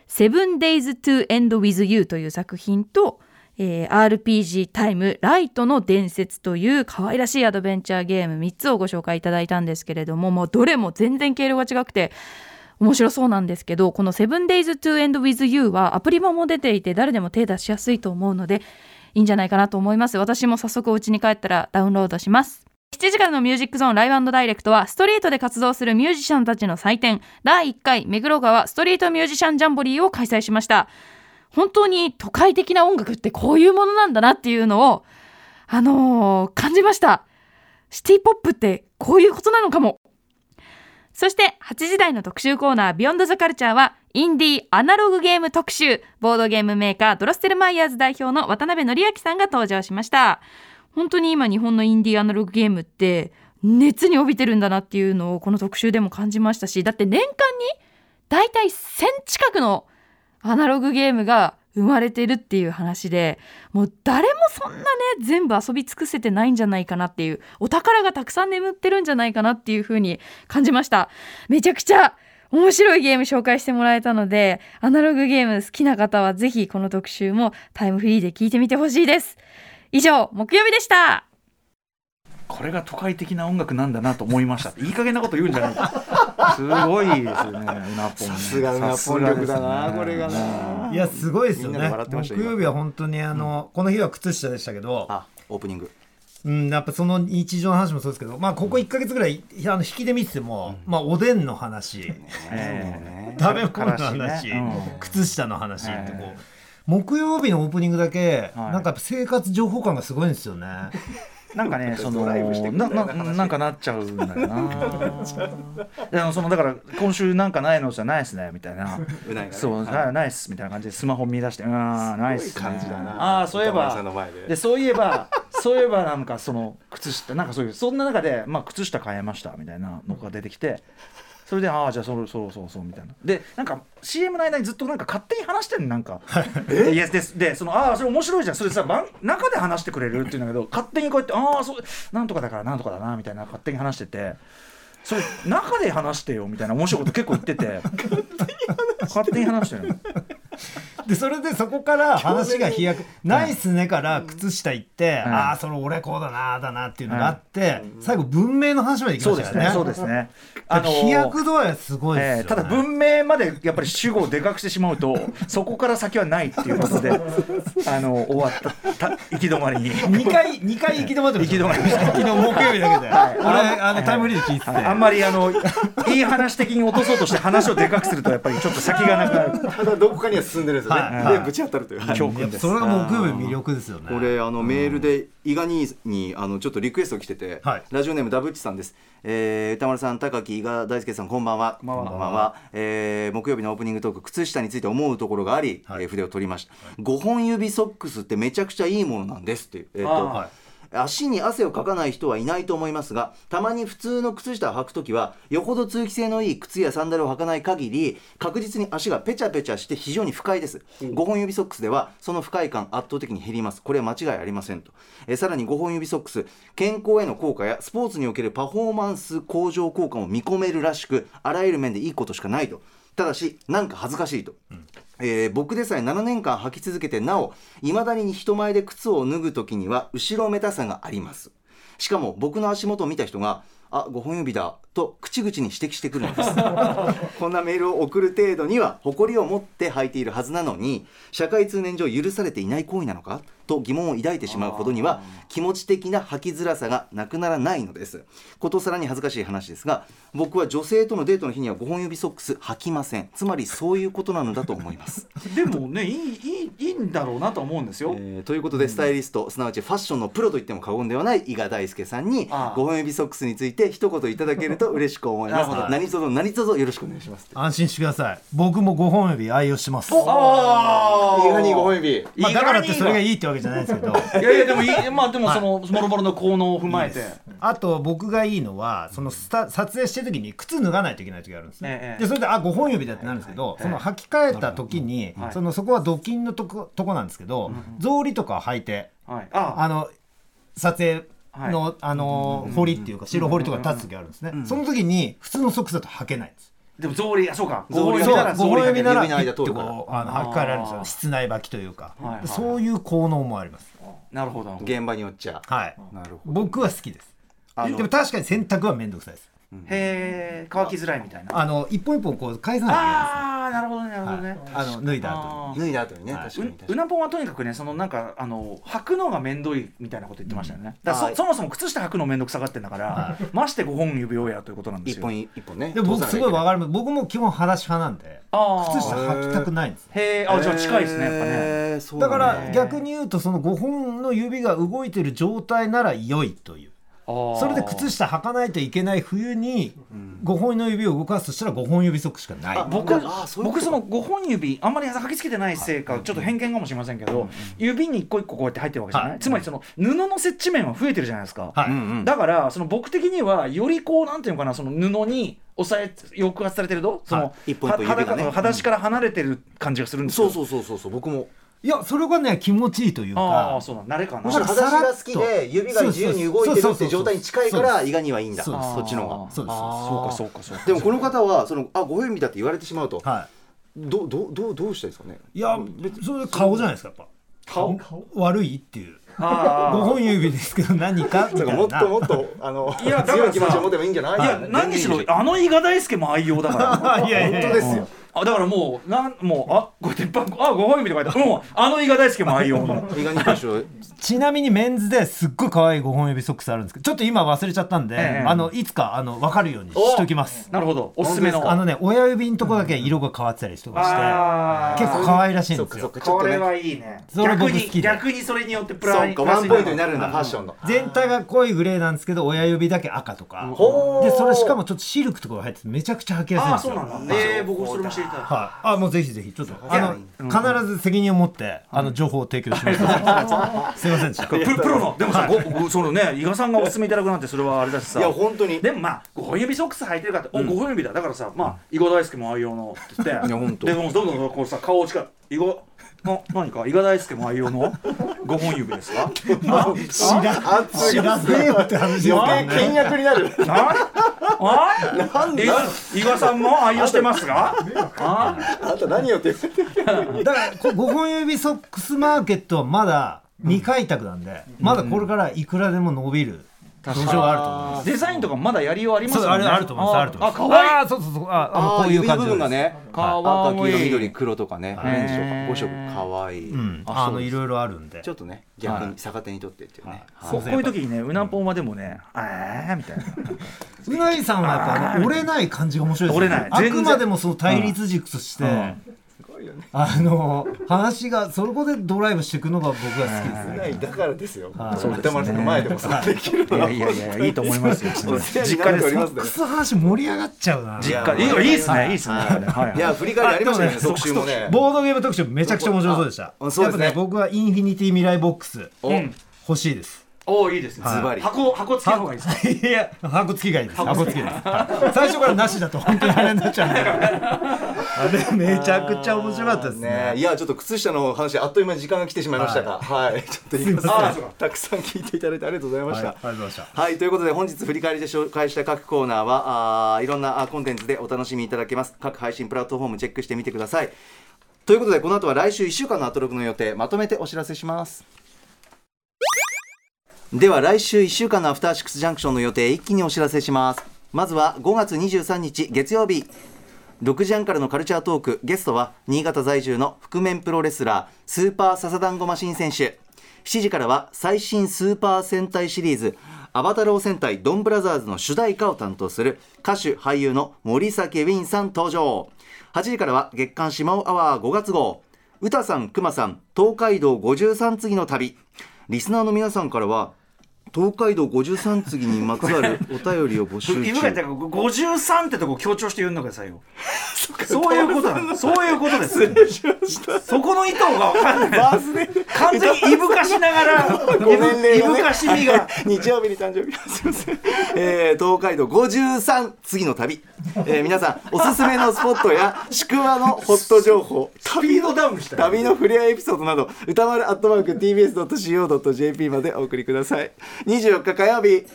セブンデイズトゥエンドウィズユーという作品と、えー RPG タイムライトの伝説という可愛らしいアドベンチャーゲーム3つをご紹介いただいたんですけれどももうどれも全然経路が違くて面白そうなんですけどこの「7days to end with you」はアプリ版も出ていて誰でも手出しやすいと思うのでいいんじゃないかなと思います。私も早速お家に帰ったらダウンロードします。7時からのミュージックゾーンライブダイレクトはストリートで活動するミュージシャンたちの祭典。第1回目黒川ストリートミュージシャンジャンボリーを開催しました。本当に都会的な音楽ってこういうものなんだなっていうのをあのー感じました。シティポップってこういうことなのかも。そして8時台の特集コーナービヨンドザカルチャーはインディーアナログゲーム特集ボードゲームメーカードロステルマイヤーズ代表の渡辺則明さんが登場しました。本当に今日本のインディーアナログゲームって熱に帯びてるんだなっていうのをこの特集でも感じましたしだって年間にだいたい1000近くのアナログゲームが生まれてるっていう話でもう誰もそんなね全部遊び尽くせてないんじゃないかなっていうお宝がたくさん眠ってるんじゃないかなっていう風に感じました。めちゃくちゃ面白いゲーム紹介してもらえたのでアナログゲーム好きな方はぜひこの特集もタイムフリーで聞いてみてほしいです。以上木曜日でした。これが都会的な音楽なんだなと思いました。いい加減なこと言うんじゃないすごいですよねうなぽん さすがうなぽん力だなこれがないやすごいですよね。木曜日は本当にあの、この日は靴下でしたけどあオープニング。うん、やっぱその日常の話もそうですけど、まあ、ここ1か月ぐらいあの引きで見てても、まあ、おでんの話、え。食べ物の話、しね。うん。靴下の話ってこう、え木曜日のオープニングだけ、はい。なんか生活情報感がすごいんですよね。なんかね、そのドライブしてくるなな話ななんかなっちゃうんだよな。でもそのだから今週なんかないのじゃないですねみたいな。うなそう、はいなないっすみたいな感じでスマホ見出して、うん、ないっす、ね。すごい感じだなああ、そういえば。で、そういえば、そういえばなんかその靴下、なんかそういうそんな中でまあ靴下変えましたみたいなのが出てきて。それでああじゃあそうそうそうそうみたいな。でなんか CM の間にずっとなんか勝手に話してんのなんか。い。やででそのああそれ面白いじゃん。それさ番中で話してくれるっていうんだけど勝手にこうやってああそうなんとかだからなんとかだなみたいな勝手に話してて。それ中で話してよみたいな面白いこと結構言ってて。勝手に話してるのでそれでそこから話が飛躍「ナイスね」から靴下行って、うんああそれ俺こうだなだなっていうのがあって、最後文明の話まで行きそうですね。ましたよね。そうですね。あの 飛躍度合いはすごいですよ、ね。えーただ文明までやっぱり主語をでかくしてしまうと そこから先はないっていうことで あの終わったた行き止まりに。2回二回行き止まってました行き止まりました。昨日木曜日だけで、はい。俺あのタイムフリーで聞いてて、はい。あんまりあのいい話的に落とそうとして話をでかくするとやっぱりちょっと先がなくなる。ただどこかには進んでるんですよ。ね、はい。でぶち当たるという、教訓です。ぱそれが木曜日の魅力ですよね。これあのメールで伊賀兄にあのちょっとリクエスト来てて、はい。ラジオネームダブッチさんです、えー、歌丸さん高木伊賀大輔さんこんばんは。こんばんは。えー木曜日のオープニングトーク靴下について思うところがあり、はい。えー筆を取りました、5本指ソックスってめちゃくちゃいいものなんですっていう、えーとはい足に汗をかかない人はいないと思いますがたまに普通の靴下を履くときはよほど通気性のいい靴やサンダルを履かない限り確実に足がペチャペチャして非常に不快です。5本指ソックスではその不快感圧倒的に減ります。これは間違いありませんと。えーさらに5本指ソックス健康への効果やスポーツにおけるパフォーマンス向上効果も見込めるらしくあらゆる面でいいことしかないとただしなんか恥ずかしいと、えー僕でさえ7年間履き続けてなおいまだに人前で靴を脱ぐ時には後ろめたさがあります。しかも僕の足元を見た人があ5本指だと口々に指摘してくるんです。こんなメールを送る程度には誇りを持って履いているはずなのに社会通念上許されていない行為なのか？と疑問を抱いてしまうほどには気持ち的な履きづらさがなくならないのです。ことさらに恥ずかしい話ですが僕は女性とのデートの日には5本指ソックス履きません。つまりそういうことなのだと思います。でもねいいいいいいんだろうなと思うんですよ、えーということでスタイリスト、すなわちファッションのプロと言っても過言ではない伊賀大輔さんにああ5本指ソックスについて一言いただけると嬉しく思います。何卒何卒よろしくお願いします安心してください。僕も5本指愛用してます。あ伊賀に5本指。まあ、だからってそれがいいいってわけじゃないですけど。いやいやでもいいまあでもそのもろもろの効能を踏まえて。あと僕がいいのはそのスタ撮影してる時に靴脱がないといけない時があるんですね、ええでそれであ5本指だってなるんですけど、その履き替えた時に、はい。そのそこは土金のとことこなんですけど、草履とかを履いてはい。ああ。の撮影の、あの堀っていうか白堀とか立つ時あるんですね、その時に普通のソックスだと履けないんですでも草履あそうか。草そう履なら5本指なら指の間ピッて通るから。こうあの履き替えられるんですよ。室内履きというか、はいはいそういう効能もあります。なるほど。現場によっちゃ。はい。なるほど。僕は好きです。でも確かに洗濯は面倒くさいですへえ乾きづらいみたいな。あの一本一本こう返さないけないんですねああなるほどねなるほどね、はい。あの脱いだ後脱いだ後にね。はい。うう確かに確かになぽんはとにかくねそのなんかあの履くのが面倒いみたいなこと言ってましたよね、だそそもそも靴下履くの面倒くさがってんだから、まして5本指をやということなんですよ。一本一本ね。でも僕すごいわるかる。僕も基本裸足派なんで靴下履きたくないんですよ。へえあじゃあ近いですねやっぱね。だから逆に言うとその5本の指が動いてる状態なら良いというそれで靴下履かないといけない冬に5本の指を動かすとしたら5本指ソックしかない。僕あそういうこと。僕その5本指あんまり履きつけてないせいかちょっと偏見かもしれませんけど、指に一個一個こうやって入ってるわけじゃない、はい。つまりその布の接地面は増えてるじゃないですか、はい、うんうん。だからその僕的にはよりこうなんていうのかなその布に押さえ抑圧されてると？その、はい。一本一本指がね。は裸足から離れてる感じがするんですよ。そうそうそうそうそう。僕もいやそれがね気持ちいいというかああそうなん慣れかな。むしろ裸足が好きで指が自由に動いてるっていう状態に近いから胃がにはいいんだ。そっちの方が。そうですそうかそうかそうか。でもこの方はそのあご縁日だって言われてしまうとはどうどうどうどうしたらいいですかね？いいやそれ顔じゃないですかやっぱ。顔？悪いっていう。あ5本指ですけど何か？みたいな。もっともっとあの いや強い気持ちを持てばいいんじゃない？いや何にしろあの伊賀大輔も愛用だから。いやいやいや。本当ですよあだからもうなんもうあこれ鉄板あご本指とか言 もうあの伊賀大輔も愛用の。ちなみにメンズですっごい可愛い5本指ソックスあるんですけどちょっと今忘れちゃったんで、ええ。あのいつかあの分かるようにしときます。なるほど。おすすめの。あのね親指のとこだけ色が変わってたりとかして、あー。結構可愛らしいんですよ。そっかちょっことれねはいいね。それ逆に僕好きで。逆にそれによってプラそうかワンポイントになるんだファッションの。全体が濃いグレーなんですけど親指だけ赤とか。でそれしかもちょっとシルクとかが入っててめちゃくちゃ履きやすいんああですよ。そうなんだ。ええ僕それも知りはい、あもうぜひぜひちょっとあやの、必ず責任を持ってあの情報を提供します、すいませんでした。ププロのでもさごごそのね伊賀さんがおすすめいただくなんてそれはあれだしさ。いや本当に。でもまあ5本指ソックス履いてるからって、お5本指だ。だからさまあ伊賀大輔も愛用のって言って。いや本当。でもどんどんこうさ顔を近く伊賀の何か伊賀大輔も愛用の5本指ですか？知ら知らねえよって。話です倹約になる？ああなんで？伊賀さんも愛用してますがああ？んた何よって？言ってだからこ5本指ソックスマーケットはまだ未開拓なんで、まだこれからいくらでも伸びる土壌があると思います。デザインとかまだやりようありますよね。そうあるあると思います。あると思いあます。可愛い。あそうそうそう。ああのああこういう感じの分がね赤黄色緑黒とかねオレンジとか？へー5色かわい。あのいろいろあるんで。ちょ。っとね逆に逆手にとってっていうね。はい。こういう時にねうなぽんはでもねええみたいな。うなぎさんはやっぱ折れない感じが面白いですね。折れない。あくまでもその対立軸として、あの話がそこでドライブしていくのが僕は好きですね。だからですよ。はい。そう歌丸さんの前でもそうできるいやいやいやいいと思いますよ。実な家ですよっております。ねクソ話盛り上がっちゃうな。実家。いいよいいっすねい。いっすねはいい。や振り返りありましたね特集もね。ボードゲーム特集めちゃくちゃ面白そうでした。やっぱね僕はインフィニティ未来ボックス欲しいです。おおいいですね。ズバリ。箱箱つけた方がいいですか？いや箱付きがいいです。箱付き。です。最初からなしだと本当にあれになっちゃうんで。あれめちゃくちゃ面白かったですね。ね。いやちょっと靴下の話あっという間に時間が来てしまいましたが。はい。ちょっといたくさん聞いていただいてありがとうございまはい、したありがとうございました。はい。ということで本日振り返りで紹介した各コーナーはあーいろんなあコンテンツでお楽しみいただけます。各配信プラットフォームチェックしてみてください。ということでこの後は来週1週間のアトロクの予定まとめてお知らせしますでは来週1週間のアフターシックスジャンクションの予定一気にお知らせします。まずは5月23日月曜日。6時半からのカルチャートーク。ゲストは新潟在住の覆面プロレスラースーパーササダンゴマシン選手。7時からは最新スーパー戦隊シリーズアバタロー戦隊ドンブラザーズの主題歌を担当する歌手俳優の森崎ウィンさん登場。8時からは月刊シマオアワー5月号。歌さんくまさん東海道53次の旅。リスナーの皆さんからは東海道53次にまつわる お便りを募集今から中53ってとこ強調して言うんだくださいよ そういうことなのそういうことです。そこの意図が分かんない。完全にいぶかしながらご年齢いがねぶかしみが。日曜日に誕生日。すいません、えー東海道53次の旅、えー皆さんおすすめのスポットや宿場のホット情報。スピードダウンしたよ。旅のフレアエピソードなど歌丸アットマーク TBS.CO.JP までお送りください24日火曜日。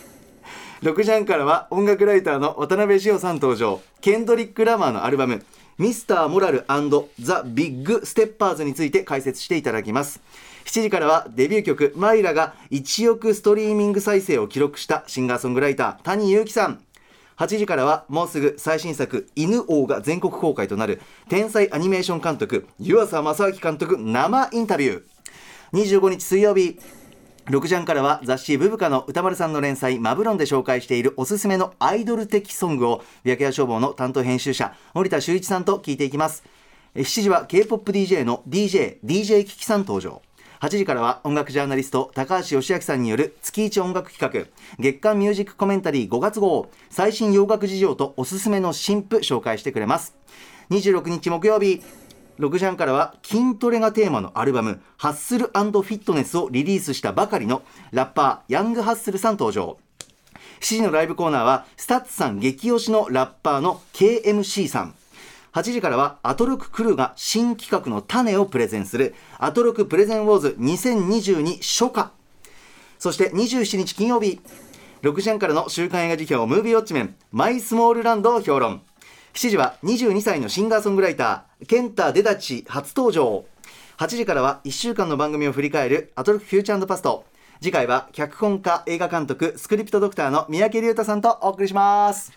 6時半からは音楽ライターの渡辺翔さん登場。ケンドリック・ラマーのアルバム「ミスター・モラルザ・ビッグ・ステッパーズ」について解説していただきます。7時からはデビュー曲「マイラ」が1億ストリーミング再生を記録したシンガーソングライター谷祐希さん。8時からはもうすぐ最新作「犬王」が全国公開となる天才アニメーション監督湯浅正明監督生インタビュー。25日水曜日。6時半からは雑誌「ブブカ」の歌丸さんの連載「マブロン」で紹介しているおすすめのアイドル的ソングを白夜消防の担当編集者森田修一さんと聞いていきます7時は K-POPDJ の DJ、DJ キキさん登場。8時からは音楽ジャーナリスト高橋義明さんによる月一音楽企画月刊ミュージックコメンタリー5月号最新洋楽事情とおすすめの新譜紹介してくれます26日木曜日6時半からは筋トレがテーマのアルバム「ハッスルフィットネス」をリリースしたばかりのラッパーヤングハッスルさん登場。7時のライブコーナーは STUTSさん激推しのラッパーの KMC さん。8時からはアトロククルーが新企画の種をプレゼンするアトロクプレゼンウォーズ2022初夏。そして27日金曜日。6時半からの週刊映画辞表ムービーウォッチメンマイスモールランドを評論。7時は22歳のシンガーソングライターケンタ・デダチ初登場。8時からは1週間の番組を振り返るアトロクフューチャーパスト。次回は脚本家映画監督スクリプトドクターの三宅龍太さんとお送りします。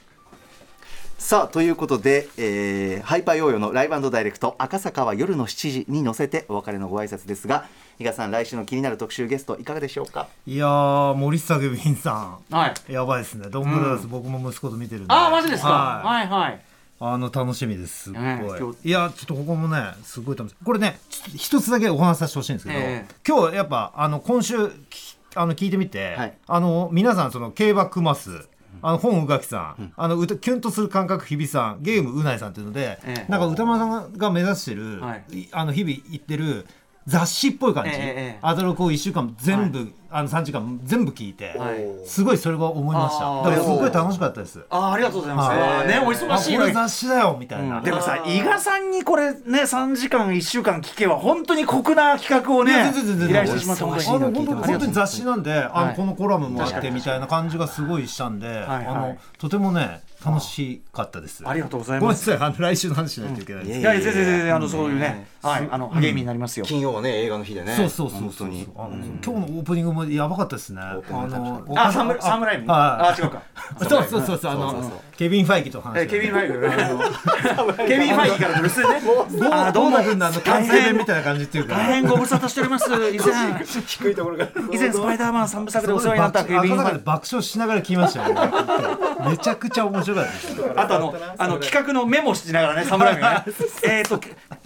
さあということで、えー、ハイパーヨーヨーのライブダイレクト赤坂は夜の7時に乗せてお別れのご挨拶ですが伊賀さん来週の気になる特集ゲストいかがでしょうか？いやー森下グビンさん。はい。やばいですね。ドンブラザーズ、僕も息子と見てるんで。ああマジですか？はい。はいはいあの楽しみですすっごい、ええ今日。いやちょっとここもねすごい楽しみ。これね一つだけお話しさせてほしいんですけど、ええ。今日やっぱあの今週きあの聞いてみて、はい。あの皆さんその競馬クマスあの本宇垣さん、あの歌キュンとする感覚日比さんゲームうないさんっていうので、ええ。なんか歌丸さんが目指してる、はい。いあの日々言ってる雑誌っぽい感じ、ええええ。アドロクを1週間全部、あの3時間全部聞いて、はい。すごいそれは思いました。だからすごい楽しかったです。あーありがとうございます、はい。ねお忙しいあこれ雑誌だよみたいな、でもさ伊賀さんにこれね3時間1週間聞けば本当に酷な企画をねいや全然全然依頼してしまって本当に。あの本当に本当に雑誌なんで、あはい。のこのコラムもあってみたいな感じがすごいしたんで、はい。あのとてもね楽しかったです。ありがとうございます。ごめんなさい、あの来週の話しないといけないです。いやいや全然全然あのそういうね、はいあの励みになりますよ、金曜はね映画の日でね。そうそうそうそう本当に。あの今日のオープニングもやばかったですね。あのあサムサムライブはいあ違うか。そうそうそうそうあのケビンファイキと話してえケビン・ファイグあの ケビン・ファイギからの留守ねあどうなもるんだあの関西弁みたいな感じっていうか。大変ご無沙汰しております以前低いところが以前スパイダーマン三部作でお世話になったケビン・ファイグ赤坂で爆笑しながら聞きましたよ、ね。めちゃくちゃ面白かったです。あとあのあの企画のメモしながらねサムライブがね えっと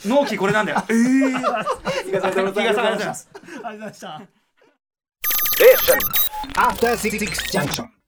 納期これなんだよええ伊賀さんありがとうございます日傘ありがとうございますありがとうございました。After Six Junction.